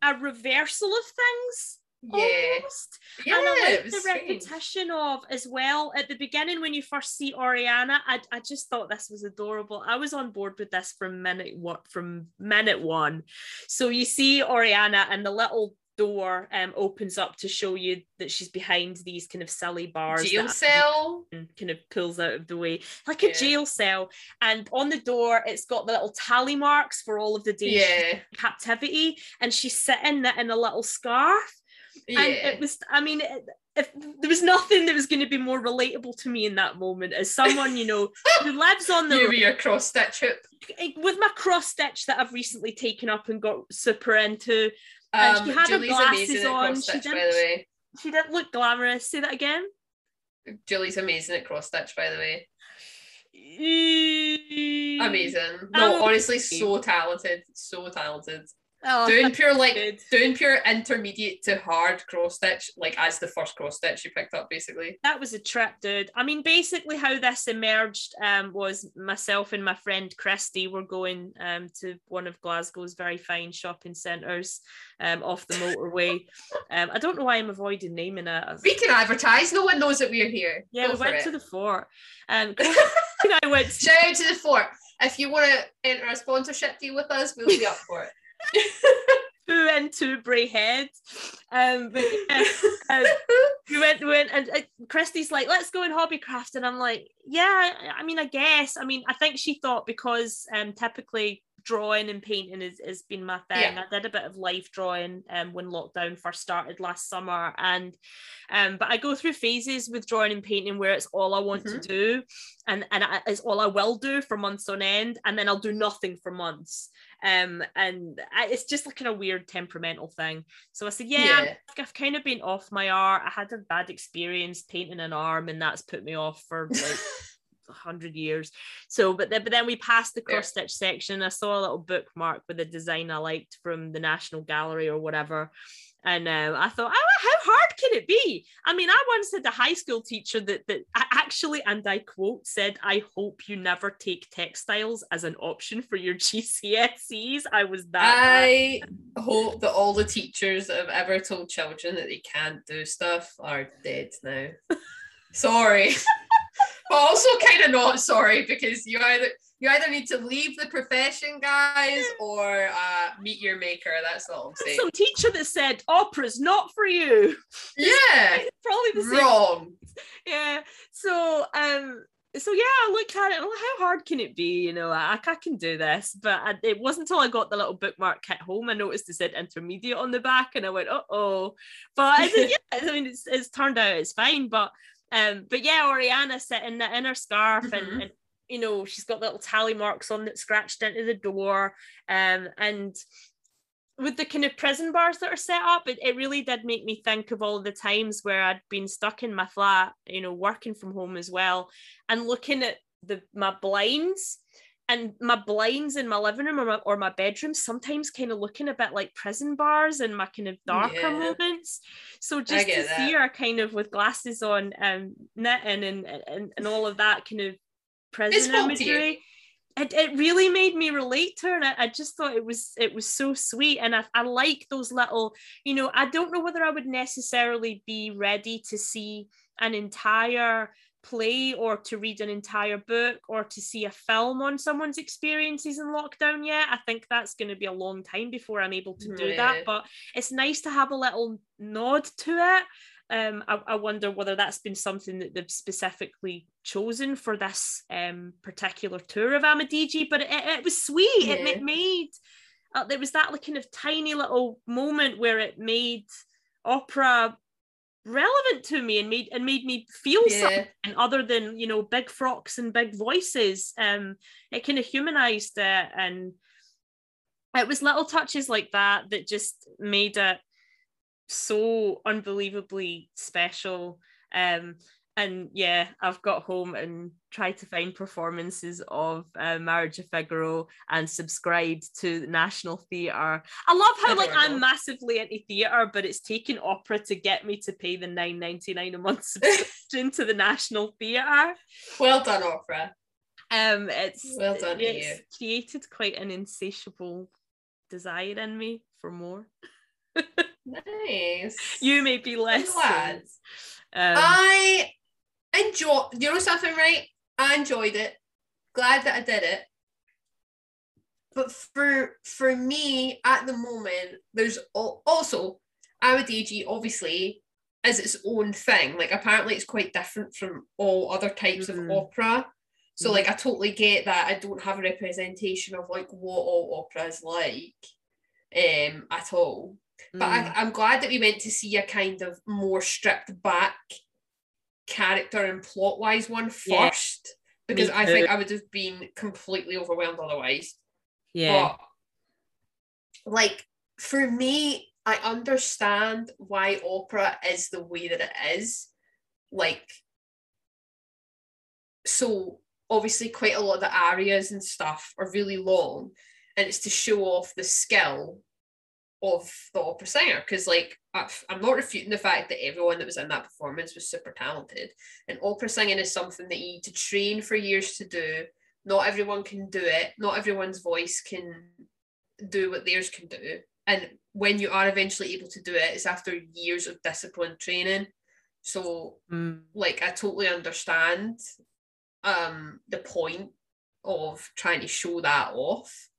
a reversal of things Yeah, almost. yeah, and I like the strange. repetition of as well at the beginning when you first see Oriana. I, I just thought this was adorable. I was on board with this from minute what from minute one. So you see Oriana and the little door um opens up to show you that she's behind these kind of silly bars Jail cell. kind of pulls out of the way like a Yeah. jail cell and on the door it's got the little tally marks for all of the days Yeah, in captivity and she's sitting there in a little scarf yeah. and it was i mean it, if there was nothing that was going to be more relatable to me in that moment as someone you know who lives on the You with your cross stitch with my cross stitch that I've recently taken up and got super into. And Um, she had her Julie's glasses amazing at on, cross she stitch, by didn't- the way. She didn't look glamorous. Say that again. Julie's amazing at cross stitch, by the way. Amazing. No, Oh. honestly, so talented. So talented. Oh, doing pure like good. doing pure intermediate to hard cross stitch, like as the first cross stitch you picked up, basically. that was a trip, dude. I mean, basically, how this emerged um, was myself and my friend Christy were going um, to one of Glasgow's very fine shopping centres um, off the motorway. um, I don't know why I'm avoiding naming it. We can advertise. No one knows that we're here. Yeah, Go we went it. to the fort. Um, and I went. Shout out to the fort. If you want to enter a sponsorship deal with us, we'll be up for it. Two into Bray Head. Um, but yeah, um, we went, we went, and uh, Christy's like, "Let's go and hobbycraft," and I'm like, "Yeah, I- I mean, I guess. I mean, I think she thought because um, typically drawing and painting has, has been my thing. Yeah. I did a bit of life drawing um, when lockdown first started last summer, and um, but I go through phases with drawing and painting where it's all I want to Mhm. do, and and I, it's all I will do for months on end, and then I'll do nothing for months. Um, and I, it's just like kind of weird temperamental thing. So I said, yeah, Yeah. I've, I've kind of been off my art. I had a bad experience painting an arm, and that's put me off for like a hundred years. So, but then, but then we passed the cross stitch section. I saw a little bookmark with a design I liked from the National Gallery or whatever. And uh, I thought, oh, how hard can it be? I mean, I once had a high school teacher that that actually, and I quote, said, "I hope you never take textiles as an option for your GCSEs." I was that. bad. I hope that all the teachers that have ever told children that they can't do stuff are dead now. sorry. But also kind of not sorry because you either you either need to leave the profession, guys, or uh, meet your maker. That's all I'm saying. Some teacher that said opera's not for you. Yeah, Probably the same wrong. yeah so um so yeah i looked at it how hard can it be you know i, I can do this but I, it wasn't until i got the little bookmark kit home i noticed it said intermediate on the back and i went uh-oh but I said, yeah i mean it's, it's turned out it's fine but um but yeah oriana sitting in her scarf Mhm. and, and you know she's got little tally marks on that scratched into the door um and with the kind of prison bars that are set up, it, it really did make me think of all the times where I'd been stuck in my flat, you know, working from home as well, and looking at the my blinds and my blinds in my living room or my, or my bedroom sometimes kind of looking a bit like prison bars and my kind of darker Yeah. moments. So just to get see her kind of with glasses on, um, knitting and and, and all of that kind of prison imagery it, it really made me relate to her and I, I just thought it was it was so sweet and I, I like those little you know i don't know whether i would necessarily be ready to see an entire play or to read an entire book or to see a film on someone's experiences in lockdown yet i think that's going to be a long time before i'm able to do that but it's nice to have a little nod to it um, I, I wonder whether that's been something that they've specifically chosen for this um, particular tour of Amadigi, but it, it was sweet. It, Yeah. it made uh, there was that like kind of tiny little moment where it made opera relevant to me and made and made me feel something other than you know big frocks and big voices. Um, it kind of humanized it, and it was little touches like that that just made it so unbelievably special. Um, and yeah, I've got home and tried to find performances of uh, Marriage of Figaro and subscribed to the National Theatre. I love how like I'm massively into theatre, but it's taken opera to get me to pay the nine ninety nine a month subscription to the National Theatre. well done, opera. Um, it's Well done it's created quite an insatiable desire in me for more. Nice. You may be less. Um, I enjoy. You know something, right? I enjoyed it. Glad that I did it. But for for me at the moment, there's al- also Amadigi obviously is its own thing. Like apparently it's quite different from all other types Mhm. of opera. So Mhm. like I totally get that I don't have a representation of like what all opera is like um at all. But Mm. I, I'm glad that we went to see a kind of more stripped back character and plot wise one Yeah. Because I think. I would have been completely overwhelmed otherwise. yeah. But like for me, I understand why opera is the way that it is. Like, so obviously, quite a lot of the arias and stuff are really long, and it's to show off the skill of the opera singer. Because, like, I'm not refuting the fact that everyone that was in that performance was super talented, and opera singing is something that you need to train for years to do. Not everyone can do it. Not everyone's voice can do what theirs can do. And when you are eventually able to do it, it's after years of disciplined training. So, Mm. like, I totally understand um the point of trying to show that off.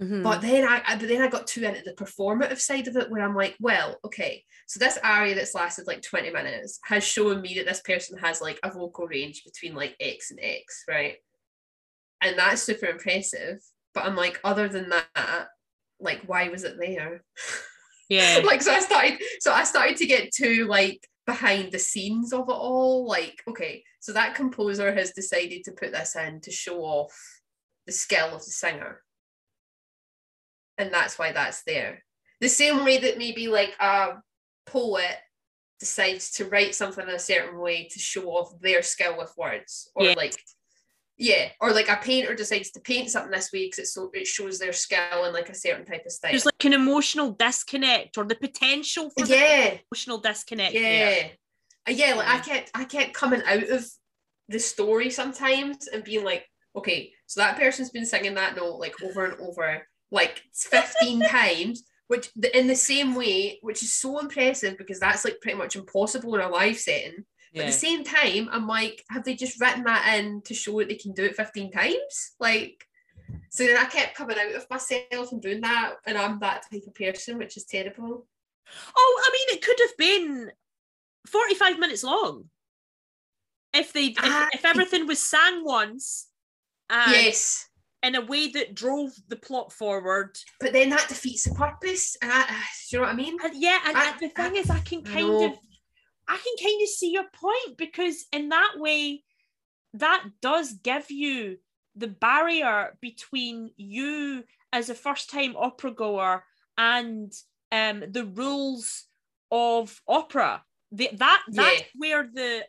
Mhm. But then I, I but then I got too into the performative side of it where I'm like, well, okay, so this aria that's lasted like 20 minutes has shown me that this person has like a vocal range between like X and X, right? And that's super impressive. But I'm like, other than that, like why was it there? yeah. like so I started so I started to get too like behind the scenes of it all. Like, okay, so that composer has decided to put this in to show off the skill of the singer. And that's why that's there. The same way that maybe like a poet decides to write something in a certain way to show off their skill with words. Or Yeah. like yeah, or like a painter decides to paint something this way because it so it shows their skill in like a certain type of style. There's like an emotional disconnect or the potential for yeah, emotional disconnect. yeah, Uh, yeah. Like I kept, I kept coming out of the story sometimes and being like, okay, so that person's been singing that note like over and over, like fifteen times, which in the same way, which is so impressive because that's like pretty much impossible in a live setting. But at the same time, I'm like, have they just written that in to show that they can do it 15 times? Like, so then I kept coming out of myself and doing that, and I'm that type of person, which is terrible. Oh, I mean, it could have been 45 minutes long. If they if, Ah, if everything was sang once and yes, in a way that drove the plot forward. but then that defeats the purpose. And I, do you know what I mean? And yeah, and, I- the thing is I can kind of I can kind of see your point because in that way that does give you the barrier between you as a first time opera goer and um the rules of opera the, that that's Yeah. where the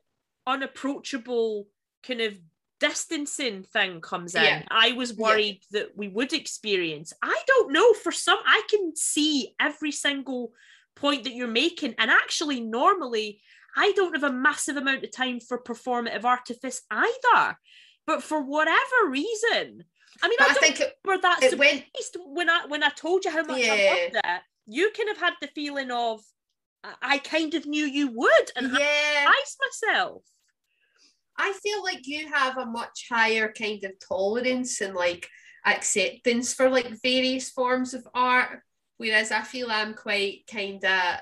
unapproachable kind of distancing thing comes in Yeah. i was Yeah. worried that we would experience i don't know for some i can see every single point that you're making and actually normally i don't have a massive amount of time for performative artifice either but for whatever reason i mean But i I think it, remember that it went. when I when I told you how much I Yeah. loved it. You kind of had the feeling of I- I kind of knew you would, and I Yeah, surprised myself. I feel like you have a much higher kind of tolerance and like acceptance for like various forms of art, whereas I feel I'm quite kind of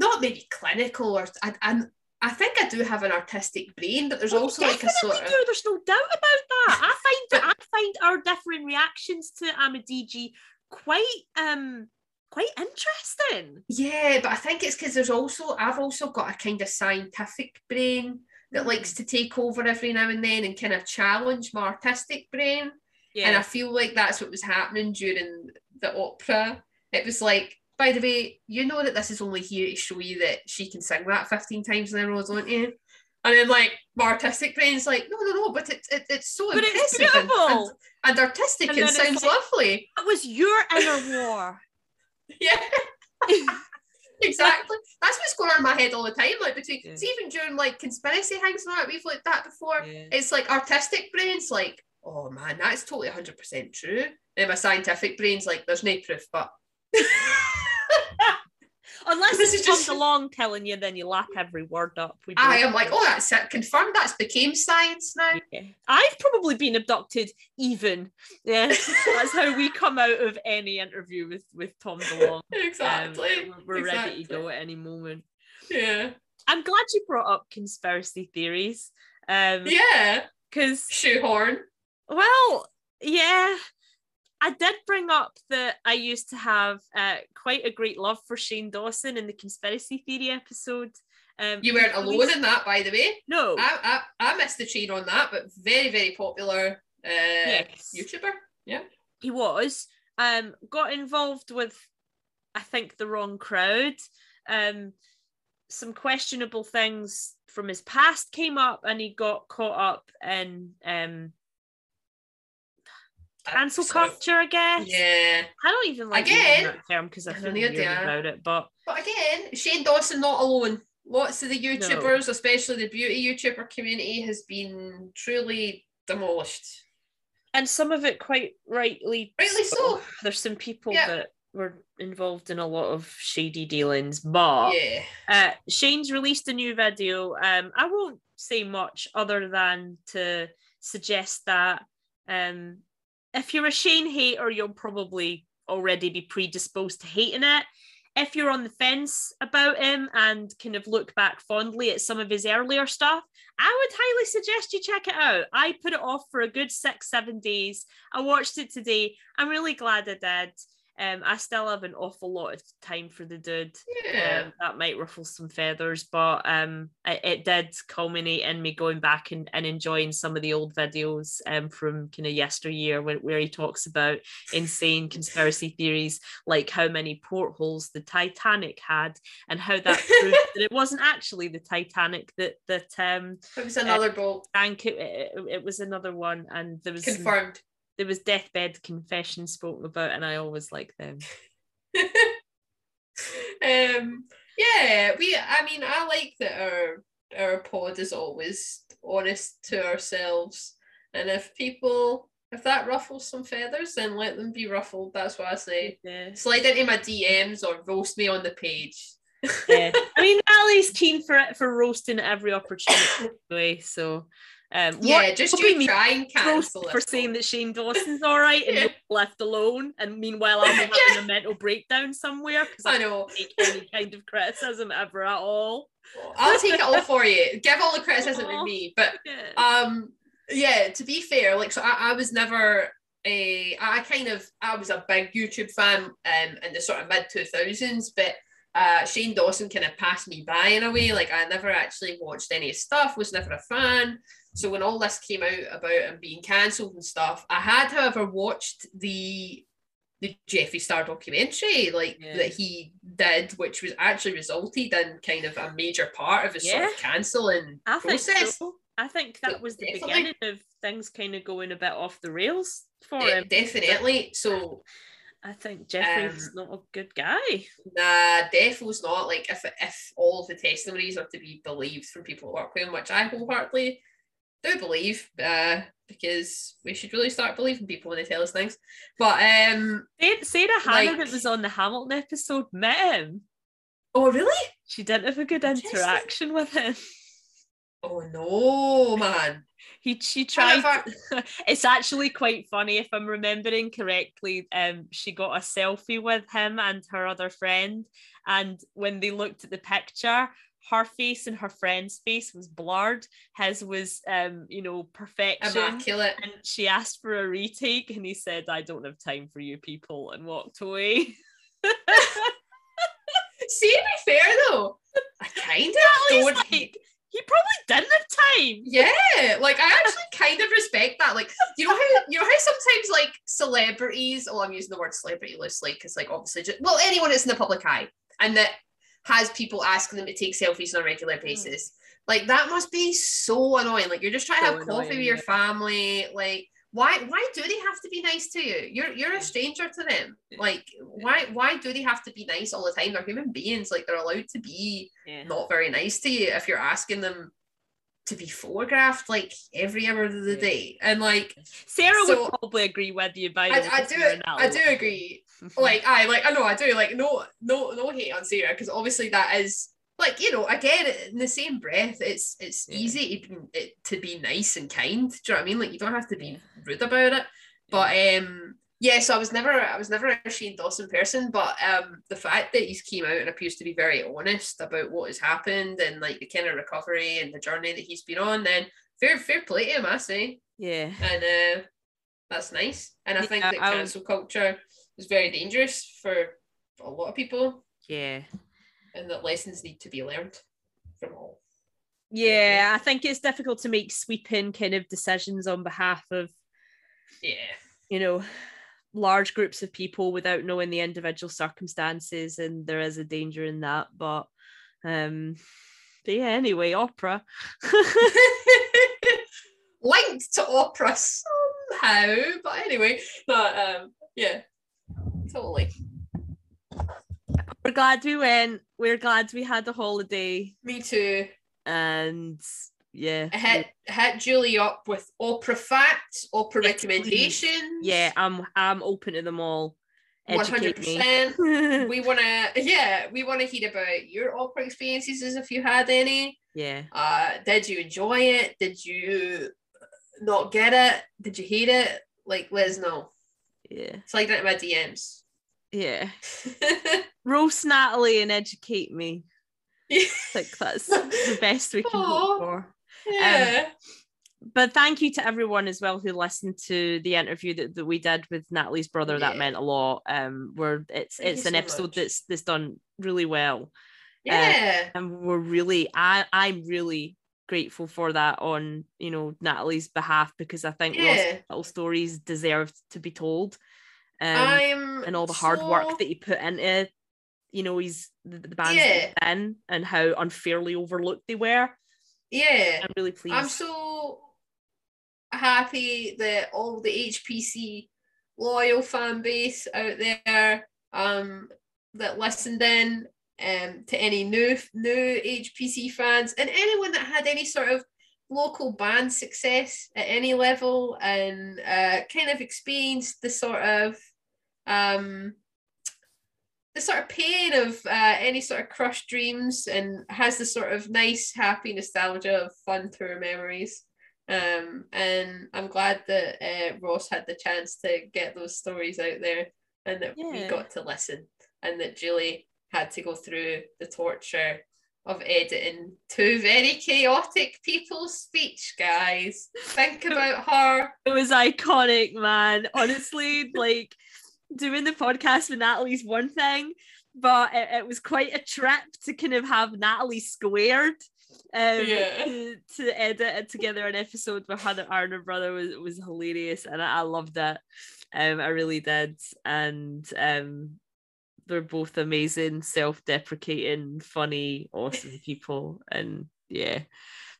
not maybe clinical or I, I'm. I think I do have an artistic brain, but there's Well, also like a sort of do. There's no doubt about that. I find I find our different reactions to Amadigi quite um quite interesting. Yeah, but I think it's because there's also I've also got a kind of scientific brain that likes to take over every now and then and kind of challenge my artistic brain. Yeah. And I feel like that's what was happening during the opera. It was like, by the way, you know that this is only here to show you that she can sing that 15 times in a row, don't you? And then like my artistic brain's like, no, no, no, but it, it, it's so But it's impressive and- beautiful. and, and artistic And and, it's sounds like- lovely. that was your inner war. Yeah. exactly. That's what's going on in my head all the time. Like between Yeah. see even during like conspiracy hangs and that we've looked at before. It's like artistic brains like, oh man, that's totally hundred percent true. And my scientific brain's like, there's no proof, but Unless This it is comes just- along telling you, then you lap every word up. We I am like, oh, that's it. Confirmed. That's became science now. Yeah. I've probably been abducted, even. Yeah, that's how we come out of any interview with with Tom DeLonge. Um, exactly. we're we're ready to go at any moment. Yeah. I'm glad you brought up conspiracy theories. Um, Yeah. because Shoehorn. well, yeah, I did bring up that I used to have uh, quite a great love for Shane Dawson in the conspiracy theory episode. Um, You weren't alone in that, by the way. No. I, I, I missed the train on that, but very, very popular uh, yes. YouTuber. Yeah, he was um got involved with i think the wrong crowd um some questionable things from his past came up and he got caught up in um cancel culture i guess Yeah. i don't even like Again, that term because i feel weird either. about it but But again, Shane Dawson not alone. Lots of the YouTubers, especially the beauty YouTuber community, has been truly demolished. and some of it quite rightly Rightly so. there's some people Yeah. that were involved in a lot of shady dealings but Yeah. Uh, Shane's released a new video. Um, I won't say much other than to suggest that um, if you're a Shane hater, you'll probably already be predisposed to hating it. If you're on the fence about him and kind of look back fondly at some of his earlier stuff, I would highly suggest you check it out. I put it off for a good six, seven days. I watched it today. I'm really glad I did. Um, I still have an awful lot of time for the dude. Yeah. Um, that might ruffle some feathers, but um, it, it did culminate in me going back and, and enjoying some of the old videos um, from kind of yesteryear where, where he talks about insane conspiracy theories like how many portholes the Titanic had and how that proved that it wasn't actually the Titanic that that um It was another boat. sank. It, it, it was another one, and there was some- Confirmed. There was deathbed confessions spoken about, and I always like them. um yeah, we I mean I like that our our pod is always honest to ourselves. And if people if that ruffles some feathers, then let them be ruffled. That's what I say. Yeah. Slide into my DMs or roast me on the page. yeah. I mean, Ali's keen for it for roasting at every opportunity anyway. So, um, Yeah, just you try and cancel for it. saying that Shane Dawson's all right and Yeah. left alone, and meanwhile I'm having Yeah. a mental breakdown somewhere because I I know. don't take any kind of criticism ever at all. I'll take it all for you. Give all the criticism to me. But Yeah. um yeah to be fair like so i, I was never a i kind of i was a big youtube fan um in the sort of mid 2000s but uh shane dawson kind of passed me by in a way like i never actually watched any of his stuff was never a fan so when all this came out about him being cancelled and stuff i had however watched the the Jeffree Star documentary, like Yeah. that he did, which was actually resulted in kind of a major part of his sort of cancelling I think process. so. I think that was the definitely. beginning of things kind of going a bit off the rails for De- him. definitely. So I think Jeffree's Um, not a good guy. nah, Defo's not like if if all of the testimonies are to be believed from people who work with him, which I wholeheartedly do believe, uh, because we should really start believing people when they tell us things. But um, Sa- Sarah Hannah like- that was on the Hamilton episode met him. oh really? She didn't have a good interaction with him. Oh no, man. He she tried. However- it's actually quite funny if I'm remembering correctly. Um, she got a selfie with him and her other friend, and when they looked at the picture, her face and her friend's face was blurred. His was, um, you know, perfection. Immaculate. And she asked for a retake, and he said, "I don't have time for you people," and walked away. See, to be fair though, I kind of don't. like, he probably didn't have time. Yeah, like I actually kind of respect that. Like, you know how you know how sometimes like celebrities, oh, I'm using the word celebrity loosely because like obviously, just, well, anyone that's in the public eye and that has people asking them to take selfies on a regular mm. basis, like that must be so annoying. Like you're just trying to So have coffee with your family, like. Why, why do they have to be nice to you? You're you're a stranger to them. Like why why do they have to be nice all the time? They're human beings. Like they're allowed to be Yeah. not very nice to you if you're asking them to be photographed like every hour of the Yeah. day. And like Sarah So- would probably agree with you by the I, way, do I do agree. Like I like I know I do like no no no hate on Sarah because obviously that is like you know again in the same breath it's it's Yeah. easy to be, it, to be nice and kind. Do you know what I mean? Like you don't have to be rude about it. But um yeah, so I was never I was never a Shane Dawson person, but um the fact that he's came out and appears to be very honest about what has happened and like the kind of recovery and the journey that he's been on, then fair fair play to him, I say. yeah. And uh that's nice. And I think Yeah, that I cancel culture is very dangerous for a lot of people, Yeah. and that lessons need to be learned from all. Yeah, I think it's difficult to make sweeping kind of decisions on behalf of, Yeah. you know, large groups of people without knowing the individual circumstances, and there is a danger in that. But, um, but yeah. Anyway, opera. Linked to opera somehow, but anyway, but um, yeah, totally. We're glad we went. We're glad we had a holiday, Me too. and yeah, I hit hit Julie up with opera facts, opera Yes, recommendations. yeah. I'm I'm open to them all. one hundred percent. We wanna, yeah, we wanna hear about your opera experiences if you had any. yeah. Uh, did you enjoy it? Did you not get it? Did you hate it? Like, let us know. Yeah. Slide into my DMs. Yeah. Roast Natalie and educate me. Like that's the best we can Aw. hope for. yeah. But thank you to everyone as well who listened to the interview that, that we did with Natalie's brother. That meant a lot. Um, where it's Thank it's an so episode much. that's that's done really well. yeah. and we're really I I'm really grateful for that on you know Natalie's behalf because I think Yeah. little stories deserve to be told. Um, I'm and all the hard so- work that he put into you know he's the, the bands he's in and how unfairly overlooked they were. Yeah. I'm really pleased. I'm so happy that all the HPC loyal fan base out there um that listened in um to any new new HPC fans and anyone that had any sort of local band success at any level and uh kind of experienced the sort of um the sort of pain of uh, any sort of crushed dreams and has the sort of nice, happy nostalgia of fun tour memories. Um, and I'm glad that uh, Ross had the chance to get those stories out there and that we got to listen and that Julie had to go through the torture of editing two very chaotic people's speech, guys. Think about her. it was iconic, man. Honestly, like doing the podcast with Natalie's one thing, but it, it was quite a trip to kind of have Natalie squared. Um, Yeah. to, to edit it together an episode with her and Arnold brother was, was hilarious and I, I loved it. Um, I really did. And um, they're both amazing, self-deprecating, funny, awesome people. And yeah,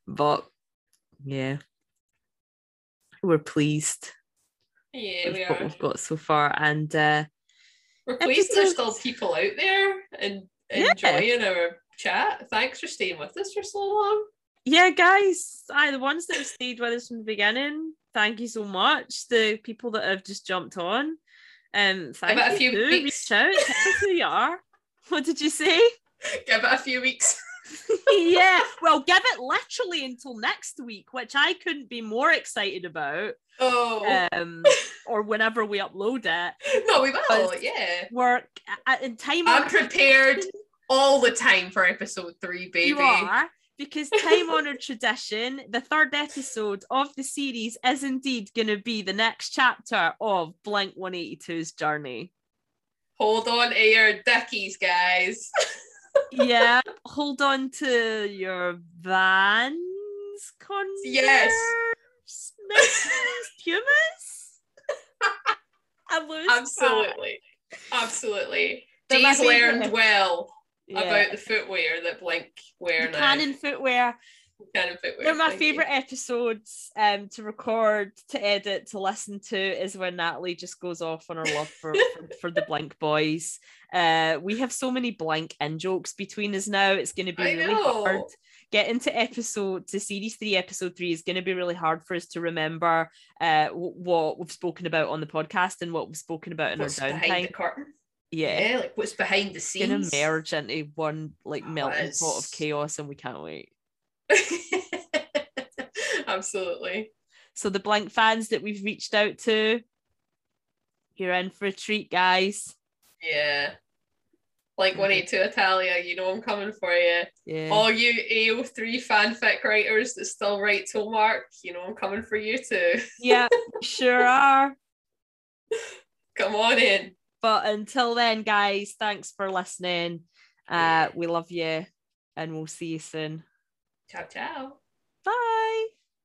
but yeah, we're pleased Yeah, we what are. we've got so far. And uh, We're pleased there's still people out there and Yeah. enjoying our chat. Thanks for staying with us for so long. yeah, guys, I the ones that have stayed with us from the beginning, thank you so much. The people that have just jumped on, um, thank it a few too. weeks. Reach out, tell us who you are. What did you say? Give it a few weeks. yeah, well, give it literally until next week, which I couldn't be more excited about. Oh Um, or whenever we upload it, no, we will. Yeah, work at, in time. I'm prepared all the time for episode three, baby. You are because time honored tradition, the third episode of the series is indeed going to be the next chapter of Blink 182's journey. Hold on to your dickies, guys. Yeah, hold on to your Vans Converse Yes. Pumas. I lose track. Absolutely, absolutely. Dee's learned well Yeah. about the footwear that Blink wear the now. canon footwear. Canon footwear. They're my favorite episodes um to record, to edit, to listen to is when Natalie just goes off on her love for, for, for the Blink boys. Uh we have so many Blink in jokes between us now. It's gonna be I really know. hard. Getting to episode to series three, episode three is going to be really hard for us to remember uh what we've spoken about on the podcast and what we've spoken about in What's our downtime. Yeah. Yeah, like what's behind the It's gonna merge into one like Oh, melting pot of chaos and we can't wait. Absolutely. So the Blink fans that we've reached out to, you're in for a treat, guys. Yeah. like 182 Italia, you know I'm coming for you. Yeah. All you AO3 fanfic writers that still write till Mark, you know I'm coming for you too. Yeah, sure are. Come on in. But until then, guys, thanks for listening. Uh, we love you and we'll see you soon. Ciao, ciao. Bye.